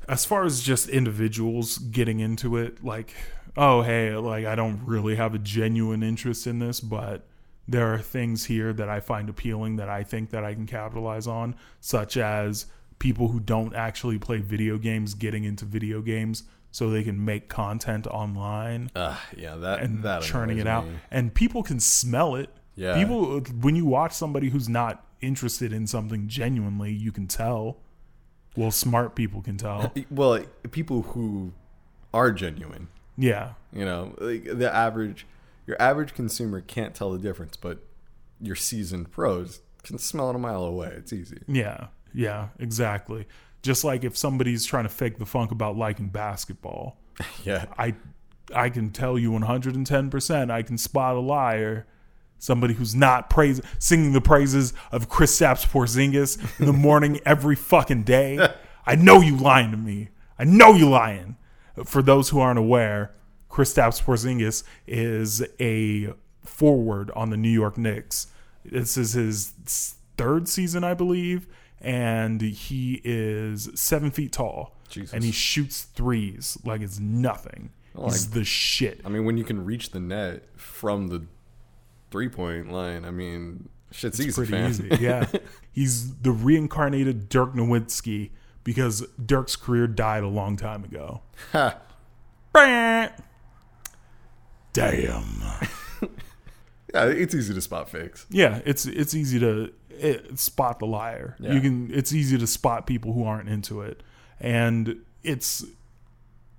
As far as just individuals getting into it, like, oh hey, like I don't really have a genuine interest in this, but there are things here that I find appealing that I think that I can capitalize on, such as people who don't actually play video games getting into video games so they can make content online Uh, yeah, that and that churning it out. me. And people can smell it. Yeah. People, when you watch somebody who's not interested in something genuinely, you can tell. Well, smart people can tell. Well, people who are genuine, Yeah. you know, like the average, your average consumer can't tell the difference, but your seasoned pros can smell it a mile away. It's easy. Yeah. Yeah. Exactly. Just like if somebody's trying to fake the funk about liking basketball, Yeah, I, I can tell you 110%. I can spot a liar. Somebody who's not praise, singing the praises of Kristaps Porzingis in the morning every fucking day. I know you lying to me. I know you lying. For those who aren't aware, Kristaps Porzingis is a forward on the New York Knicks. This is his third season, I believe, and he is seven feet tall. Jesus. And he shoots threes like it's nothing. He's the shit. I mean, when you can reach the net from the three point line, I mean, shit's easy, pretty easy. Yeah, he's the reincarnated Dirk Nowitzki because Dirk's career died a long time ago. Ha. Damn. yeah, it's easy to spot fakes. Yeah, it's it's easy to eh, spot the liar. Yeah. You can. It's easy to spot people who aren't into it, and it's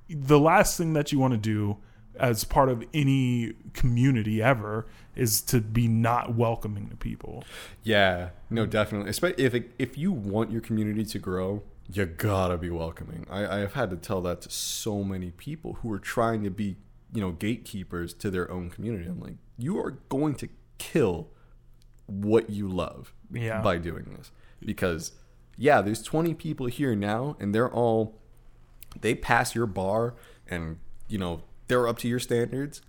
the last thing that you want to do as part of any community ever is to be not welcoming to people. Yeah, no, definitely. Especially if it, if you want your community to grow, you gotta be welcoming. I, I have had to tell that to so many people who are trying to be, you know, gatekeepers to their own community. I'm like, you are going to kill what you love Yeah. by doing this because yeah, there's 20 people here now, and they're all they pass your bar, and you know they're up to your standards.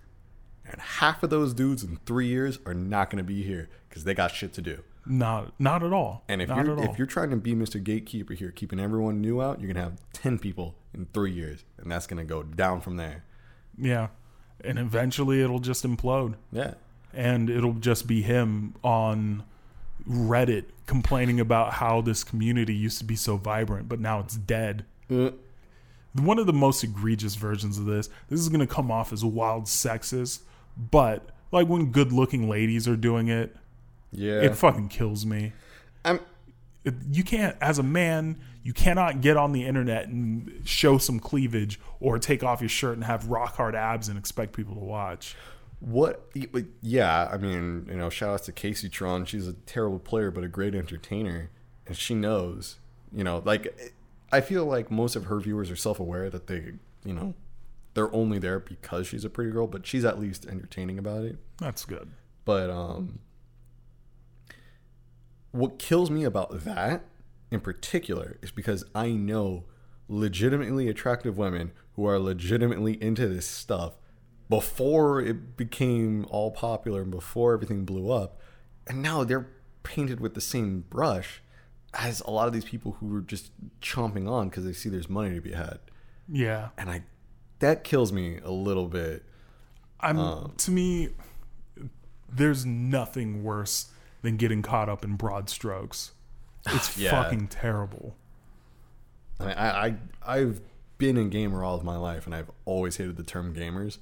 And half of those dudes in three years are not going to be here because they got shit to do. Not not at all. And if not you're if you're trying to be Mr. Gatekeeper here, keeping everyone new out, you're gonna have ten people in three years, and that's gonna go down from there. Yeah. And eventually it'll just implode. Yeah, And it'll just be him on Reddit complaining about how this community used to be so vibrant, but now it's dead. Uh, One of the most egregious versions of this, this is going to come off as wild sexist, but like when good looking ladies are doing it, yeah. it fucking kills me. I'm It- you can't as a man you cannot get on the internet and show some cleavage or take off your shirt and have rock hard abs and expect people to watch what? Yeah, I mean, you know, shout out to Casey Tron. She's a terrible player, but a great entertainer, and she knows. You know, like I feel like most of her viewers are self-aware that they, you know, they're only there because she's a pretty girl, but she's at least entertaining about it. that's good But um what kills me about that in particular is because I know legitimately attractive women who are legitimately into this stuff before it became all popular and before everything blew up. And now they're painted with the same brush as a lot of these people who are just chomping on because they see there's money to be had. yeah And I that kills me a little bit. I'm Um, to me there's nothing worse than getting caught up in broad strokes. It's Yeah. fucking terrible. I, mean, I, I I've been a gamer all of my life, and I've always hated the term gamers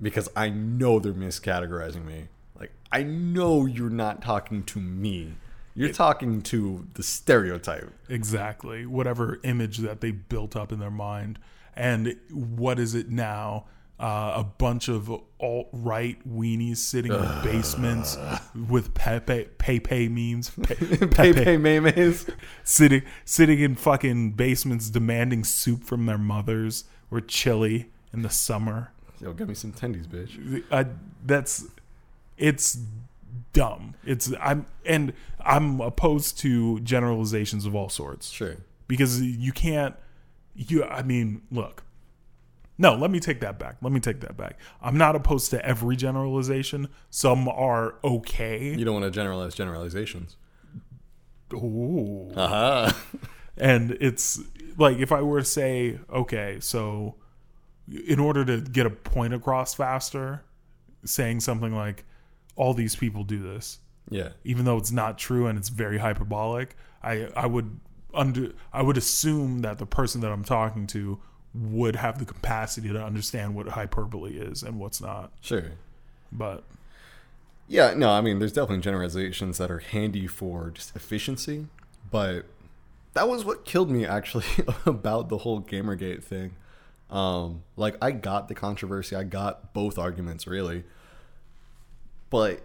because I know they're miscategorizing me. Like I know you're not talking to me. You're talking to the stereotype. Exactly. Whatever image that they built up in their mind. And what is it now? uh, a bunch of alt right weenies sitting in basements with Pepe Pepe memes, Pe- Pepe memes. sitting sitting in fucking basements demanding soup from their mothers or chili in the summer. Yo, give me some tendies, bitch. I, that's it's dumb. It's I'm and I'm opposed to generalizations of all sorts Sure. because you can't you I mean, look. No, let me take that back. Let me take that back. I'm not opposed to every generalization. Some are okay. You don't want to generalize generalizations. Ooh. Uh huh. And it's like if I were to say, okay, so in order to get a point across faster, saying something like all these people do this, Yeah. even though it's not true and it's very hyperbolic, I I would under I would assume that the person that I'm talking to would have the capacity to understand what hyperbole is and what's not. Sure. But Yeah, no, I mean, there's definitely generalizations that are handy for just efficiency, but that was what killed me actually about the whole Gamergate thing. Um, like, I got the controversy, I got both arguments really, but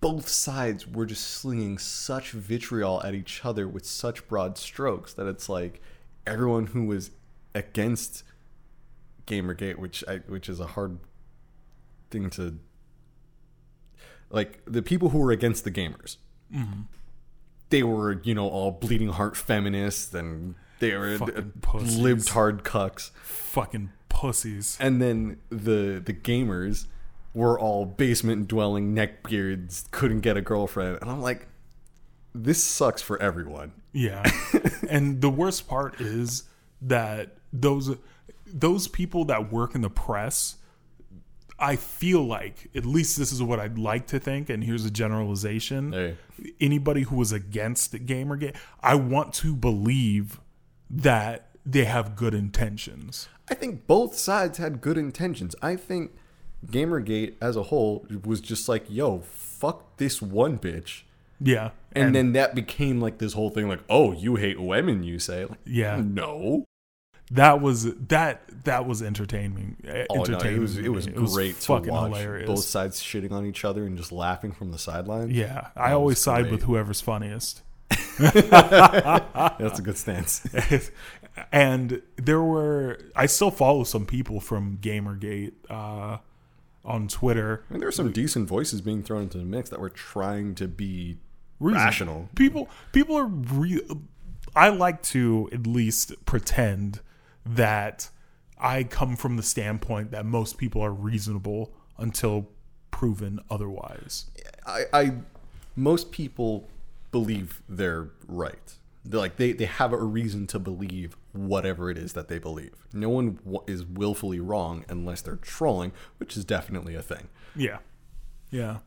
both sides were just slinging such vitriol at each other with such broad strokes that it's like everyone who was against Gamergate, which I, which is a hard thing to like the people who were against the gamers mm-hmm. they were you know all bleeding heart feminists and they were libtard cucks. Fucking pussies. and then the the gamers were all basement dwelling neckbeards couldn't get a girlfriend and i'm like this sucks for everyone Yeah. and the worst part is that those those people that work in the press I feel like at least this is what I'd like to think and here's a generalization. Hey. Anybody who was against Gamergate, I want to believe that they have good intentions. i think both sides had good intentions i think gamergate as a whole was just like yo fuck this one bitch Yeah. and, then that became like this whole thing like oh you hate women you say like, yeah. no That was that that was entertaining. Oh no, it was it was me. great to fucking watch. hilarious. Both sides shitting on each other and just laughing from the sideline. yeah, I That always side great. with whoever's funniest. that's a good stance. and there were I still follow some people from Gamergate uh, on Twitter. I mean, there were some decent voices being thrown into the mix that were trying to be Reason- rational. People people are real. I like to at least pretend that I come from the standpoint that most people are reasonable until proven otherwise. I, I most people believe they're right. They're like they, they have a reason to believe whatever it is that they believe. No one w- is willfully wrong unless they're trolling, which is definitely a thing. Yeah. Yeah.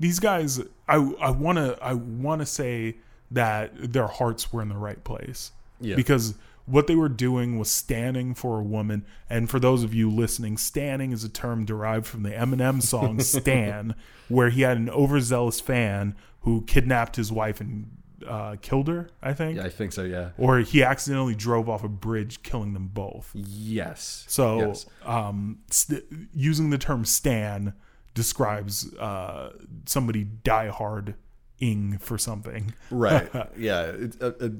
These guys I I want to I want to say that their hearts were in the right place. Yeah. Because what they were doing was standing for a woman and for those of you listening, standing is a term derived from the Eminem song Stan where he had an overzealous fan who kidnapped his wife and uh, killed her, I think. Yeah, I think so. Yeah. Or he accidentally drove off a bridge killing them both. Yes. So, Yes. um, st- using the term "stan" describes uh, somebody diehard ing for something. right. Yeah. It's a, a,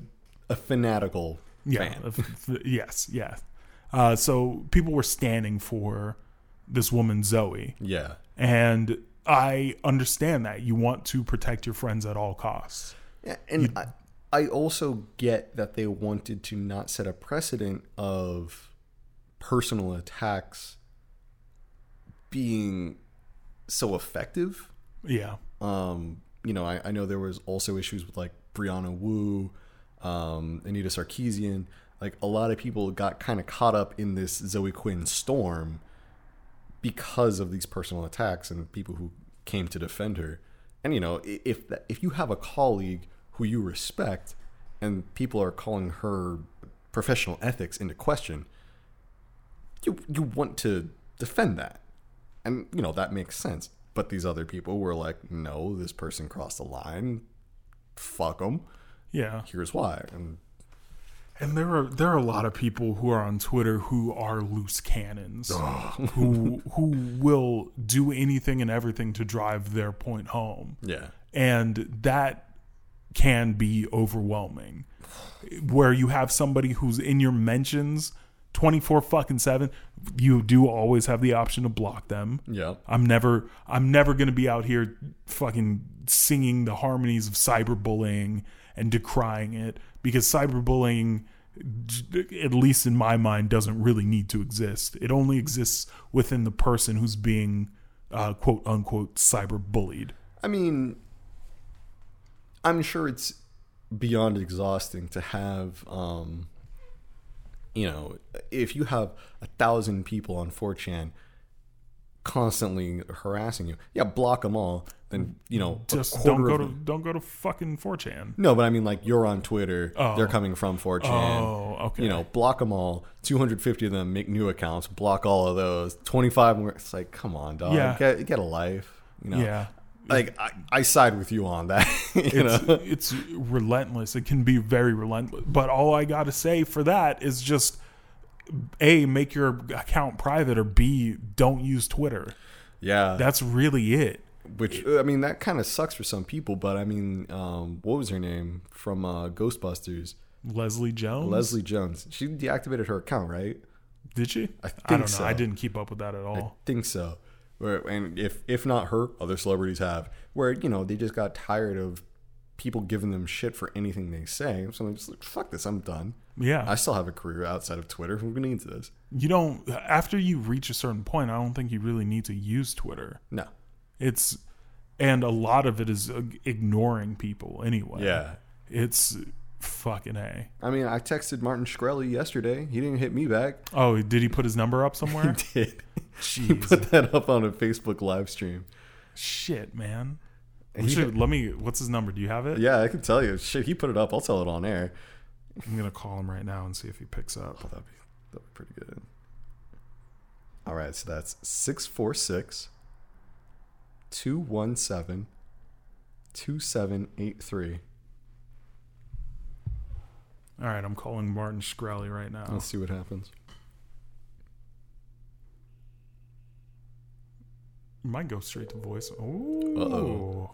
a fanatical Yeah. fan. f- yes. Yeah. Uh, so people were standing for this woman Zoe, Yeah. and I understand that you want to protect your friends at all costs. Yeah, and I, I also get that they wanted to not set a precedent of personal attacks being so effective. Yeah. Um, you know, I, I know there was also issues with like Brianna Wu, um, Anita Sarkeesian. Like a lot of people got kind of caught up in this Zoe Quinn storm because of these personal attacks and people who came to defend her. And you know, if if you have a colleague who you respect and people are calling her professional ethics into question, you you want to defend that. And you know, that makes sense. But these other people were like, "No, this person crossed the line. Fuck them. Yeah. Here's why." And And there are there are a lot of people who are on Twitter who are loose cannons, who who will do anything and everything to drive their point home. Yeah. and that can be overwhelming. Where you have somebody who's in your mentions 24 fucking 7 you do always have the option to block them. Yeah. i'm never i'm never going to be out here fucking singing the harmonies of cyberbullying and decrying it because cyberbullying at least in my mind doesn't really need to exist. It only exists within the person who's being uh, quote unquote cyberbullied. I mean, I'm sure it's beyond exhausting to have, um, you know, if you have a thousand people on 4chan constantly harassing you, yeah, block them all. Then you know, just don't go to them- don't go to fucking 4chan. No, but I mean, like you're on Twitter, Oh. they're coming from 4chan. Oh, okay. You know, block them all. 250 of them make new accounts. Block all of those. 25 more. It's like, come on, dog. Yeah. Get get a life. You know. Yeah. Like I, I side with you on that. you It's know. it's relentless. It can be very relentless. But all I got to say for that is just a make your account private or b don't use Twitter. Yeah. That's really it. Which I mean, that kind of sucks for some people. But I mean, um, what was her name from uh, Ghostbusters? Leslie Jones. Leslie Jones. She deactivated her account, right? did she? I think don't know. so. I didn't keep up with that at all. I all. think so. Where, and if if not her, other celebrities have. Where you know they just got tired of people giving them shit for anything they say. So they're just like, fuck this, I'm done. Yeah. I still have a career outside of Twitter. Who needs this? you don't after you reach a certain point, I don't think you really need to use Twitter. No. It's and a lot of it is ignoring people anyway. Yeah. It's fucking a. I mean, I texted Martin Shkreli yesterday. He didn't hit me back. Oh, did he put his number up somewhere? He did. He Jeez. put that up on a Facebook live stream. Shit, man. Should, let me. What's his number? Do you have it? Yeah, I can tell you. Shit, he put it up. I'll tell it on air. I'm gonna call him right now and see if he picks up. Oh, that'd be, that'd be pretty good. All right, so that's 646 217 2783. All right, I'm calling Martin Shkreli right now. Let's see what happens. Might go straight to voice. Oh, Uh-oh.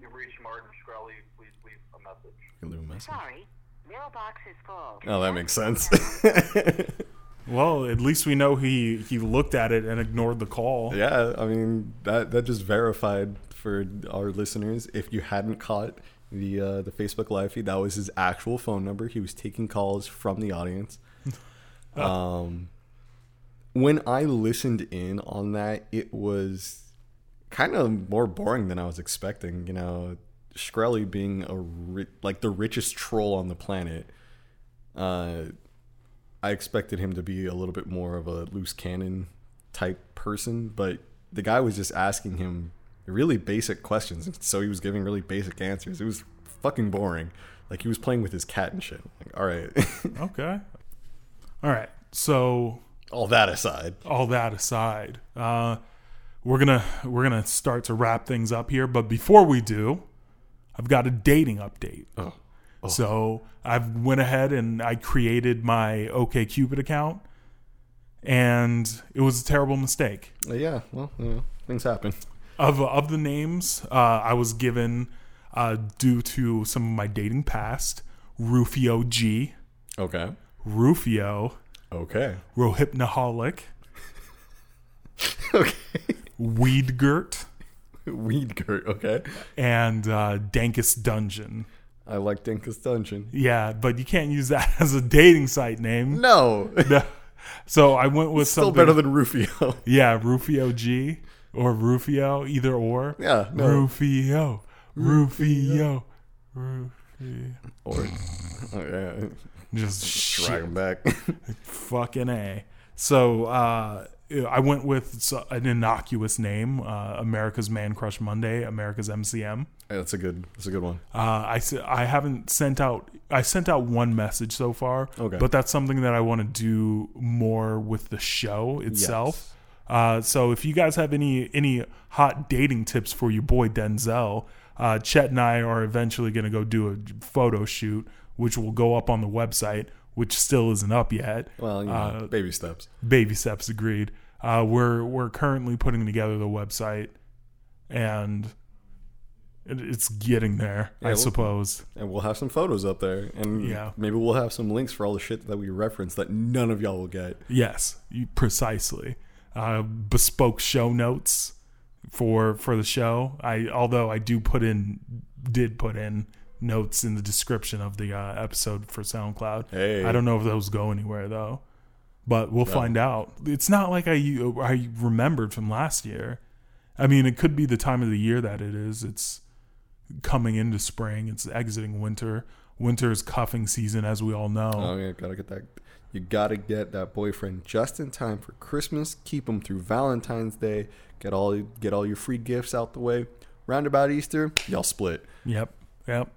You've reached Martin Shkreli. Please leave a message. You leave a message. Sorry, mailbox is full. Oh, that makes sense. Well, at least we know he he looked at it and ignored the call. yeah, I mean that that just verified for our listeners. If you hadn't caught the uh, the Facebook live feed, that was his actual phone number. He was taking calls from the audience. um, when I listened in on that, it was kind of more boring than I was expecting. You know, Shkreli being a ri- like the richest troll on the planet. Uh, I expected him to be a little bit more of a loose cannon type person, but the guy was just asking him really basic questions, and so he was giving really basic answers. It was fucking boring. Like he was playing with his cat and shit. Like, all right. Okay. All right. So all that aside, all that aside, uh, we're gonna we're gonna start to wrap things up here. But before we do, I've got a dating update. Oh. So I went ahead and I created my OKCupid account, and it was a terrible mistake. Yeah, well, you know, things happen. Of of the names, uh, I was given uh, due to some of my dating past: Rufio G, Okay. Rufio, Okay. Rohypnaholic, okay. Weedgurt, Weed Gurt, okay. and uh, Dankus Dungeon. I like Dinkus Dungeon. Yeah, but you can't use that as a dating site name. No. No. So I went with Still something. better than Rufio. yeah, Rufio G or Rufio, either or. Yeah, no. Rufio, Rufio, Rufio. Or oh, yeah. Just drag him back. fucking a. So uh, I went with an innocuous name, uh, America's Man Crush Monday, America's MCM. Yeah, that's a good that's a good one. Uh, I I haven't sent out I sent out one message so far, Okay. but that's something that I want to do more with the show itself. Uh, so if you guys have any any hot dating tips for your boy Denzel, Uh, Chet and I are eventually going to go do a photo shoot, which will go up on the website, which still isn't up yet. Well, you know, Uh, baby steps. baby steps agreed uh, we're we're currently putting together the website and it's getting there Yeah, i we'll- suppose And we'll have some photos up there. And Yeah. maybe we'll have some links for all the shit that we reference that none of y'all will get. yes you, precisely uh, bespoke show notes for for the show i although i do put in did put in notes in the description of the uh, episode for soundcloud Hey. i don't know if those go anywhere though but we'll No. find out it's not like i i remembered from last year i mean it could be the time of the year that it is it's coming into spring it's exiting winter winter is cuffing season as we all know Oh yeah, gotta get that. You gotta get that boyfriend just in time for Christmas. Keep him through Valentine's Day. Get all get all your free gifts out the way. Round about Easter, y'all split. Yep, yep.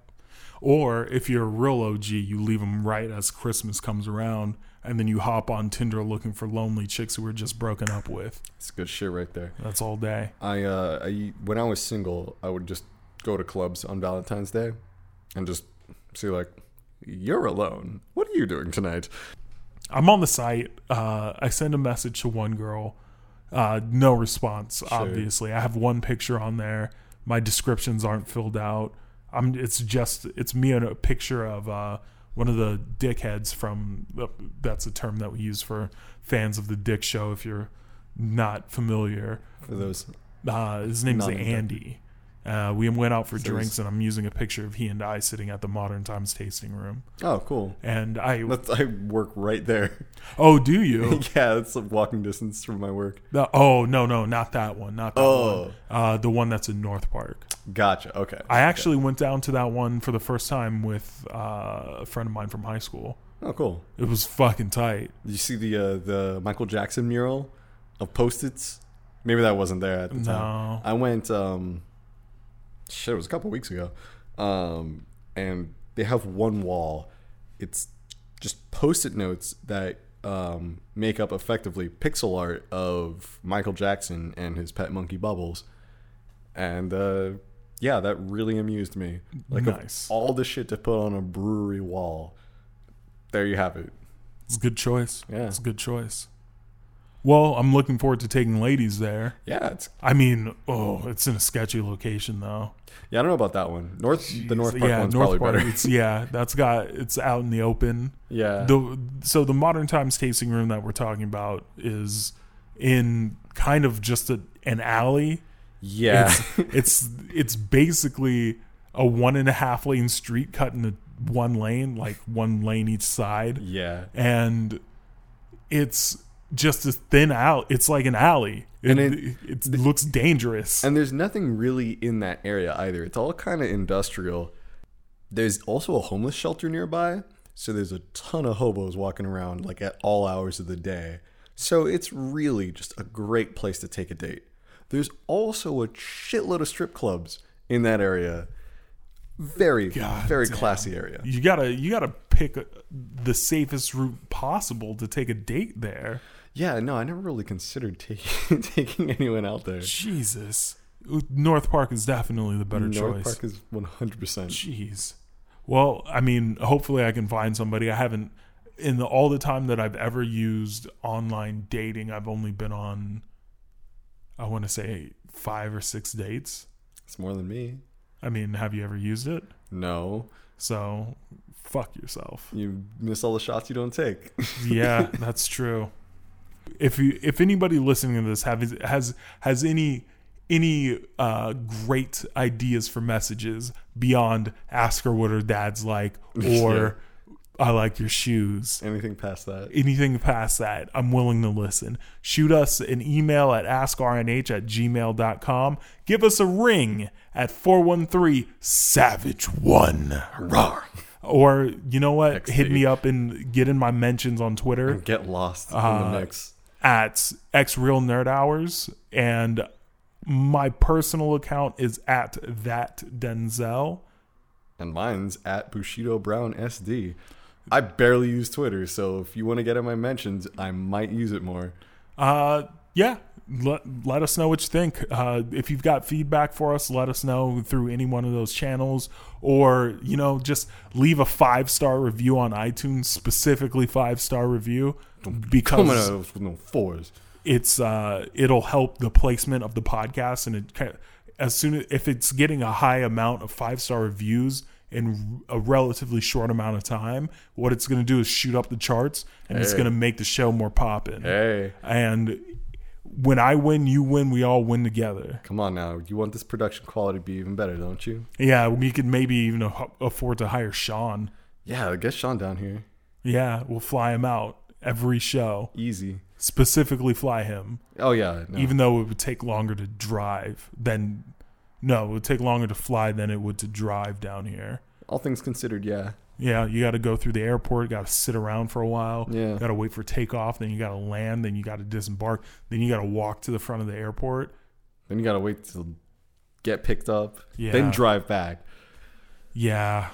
Or if you're a real OG, you leave them right as Christmas comes around, and then you hop on Tinder looking for lonely chicks who were just broken up with. It's good shit right there. That's all day. I uh, I when I was single, I would just go to clubs on Valentine's Day, and just see like, you're alone. What are you doing tonight? I'm on the site. Uh, I send a message to one girl. Uh, no response. Obviously, I have one picture on there. My descriptions aren't filled out. I'm. It's just. It's me and a picture of uh, one of the dickheads from. That's a term that we use for fans of the Dick Show. If you're not familiar, For those, uh, his name's Andy. Uh, we went out for So drinks, and I'm using a picture of he and I sitting at the Modern Times tasting room. oh cool. And I, That's, I work right there. oh, do you? yeah, it's a walking distance from my work. The, oh no no not that one not that Oh. one uh, the one that's in North Park. Gotcha. Okay. I actually went down to that one for the first time with uh, a friend of mine from high school. Oh, cool. It was fucking tight. Did you see the uh, the Michael Jackson mural of post-its? Maybe that wasn't there at the time. No. I went. Um, shit, it was a couple weeks ago, um, and they have one wall. It's just post-it notes that um, make up effectively pixel art of Michael Jackson and his pet monkey Bubbles, and uh, yeah, that really amused me. Like Nice. all the shit to put on a brewery wall. There you have it. It's a good choice. Yeah. It's a good choice. Well, I'm looking forward to taking ladies there. Yeah, it's I mean, oh, it's in a sketchy location though. Yeah, I don't know about that one. North, the North Park yeah, one's North probably Park. better. It's yeah, that's got it's out in the open. Yeah. The so the modern times tasting room that we're talking about is in kind of just a, an alley. Yeah. It's, it's it's basically a one and a half lane street cut into one lane, like one lane each side. Yeah. And it's just a thin out. It's like an alley. And it, it- it, looks dangerous. And there's nothing really in that area either. It's all kind of industrial. There's also a homeless shelter nearby, so there's a ton of hobos walking around like at all hours of the day. So it's really just a great place to take a date. There's also a shitload of strip clubs in that area. Very, very classy area. you gotta you gotta pick the safest route possible to take a date there. Yeah, no, I never really considered taking taking anyone out there. Jesus, North Park is definitely the better North choice. North Park is 100%. Jeez. Well, I mean, hopefully I can find somebody. I haven't in the, all the time that I've ever used online dating. I've only been on, I want to say five or six dates. It's more than me. I mean, have you ever used it? No. So, fuck yourself. You miss all the shots you don't take. yeah, that's true. If you if anybody listening to this have has has any any uh, great ideas for messages beyond ask her what her dad's like or I like your shoes. Anything past that. Anything past that, I'm willing to listen. Shoot us an email at askrnh at gmail.com. Give us a ring at 413 Savage One. Rawr. Or, you know what? XD. Hit me up and get in my mentions on Twitter Get lost in Uh, the mix. At X Real Nerd Hours. And my personal account is at that Denzel. And mine's at Bushido Brown SD. I barely use Twitter, so if you want to get in my mentions, I might use it more. Uh, yeah, let, let us know what you think. Uh, if you've got feedback for us, let us know through any one of those channels, or you know, just leave a five star review on iTunes, specifically five star review, because with no fours. it's uh, it'll help the placement of the podcast, and it as soon as if it's getting a high amount of five star reviews in a relatively short amount of time, what it's going to do is shoot up the charts, and it's going to make the show more poppin'. Hey, And when I win, you win. We all win together. come on now. You want this production quality to be even better, don't you? Yeah, we could maybe even afford to hire Sean. Yeah, get Sean down here. Yeah, we'll fly him out every show. Easy. Specifically, fly him, Oh yeah. No. even though it would take longer to drive than. No, it would take longer to fly than it would to drive down here. all things considered, yeah. Yeah, you got to go through the airport, got to sit around for a while. Yeah. Got to wait for takeoff, then you got to land, then you got to disembark, then you got to walk to the front of the airport. Then you gotta wait to get picked up. Yeah. Then drive back. Yeah.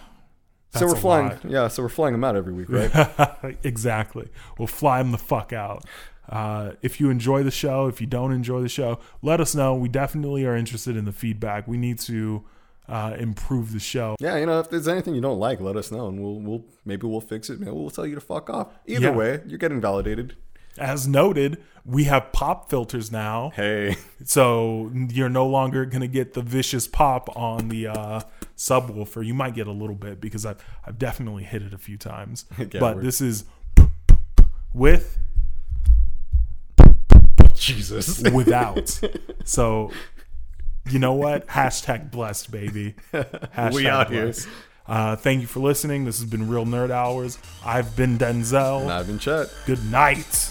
so we're flying. lot. Yeah. So we're flying them out every week, right? exactly. We'll fly them the fuck out. Uh, if you enjoy the show, if you don't enjoy the show, let us know. We definitely are interested in the feedback. We need to uh, improve the show. yeah. You know, if there's anything you don't like, let us know, and we'll we'll maybe we'll fix it. Maybe we'll tell you to fuck off. Either Yeah. way, you're getting validated. As noted, we have pop filters now. Hey. So you're no longer going to get the vicious pop on the uh, subwoofer. You might get a little bit because I've, I've definitely hit it a few times. Yeah, but this is with Jesus. without. so you know what? Hashtag blessed, baby. Hashtag We out here. blessed. Uh, thank you for listening. This has been Real Nerd Hours. I've been Denzel. and I've been Chet. Good night.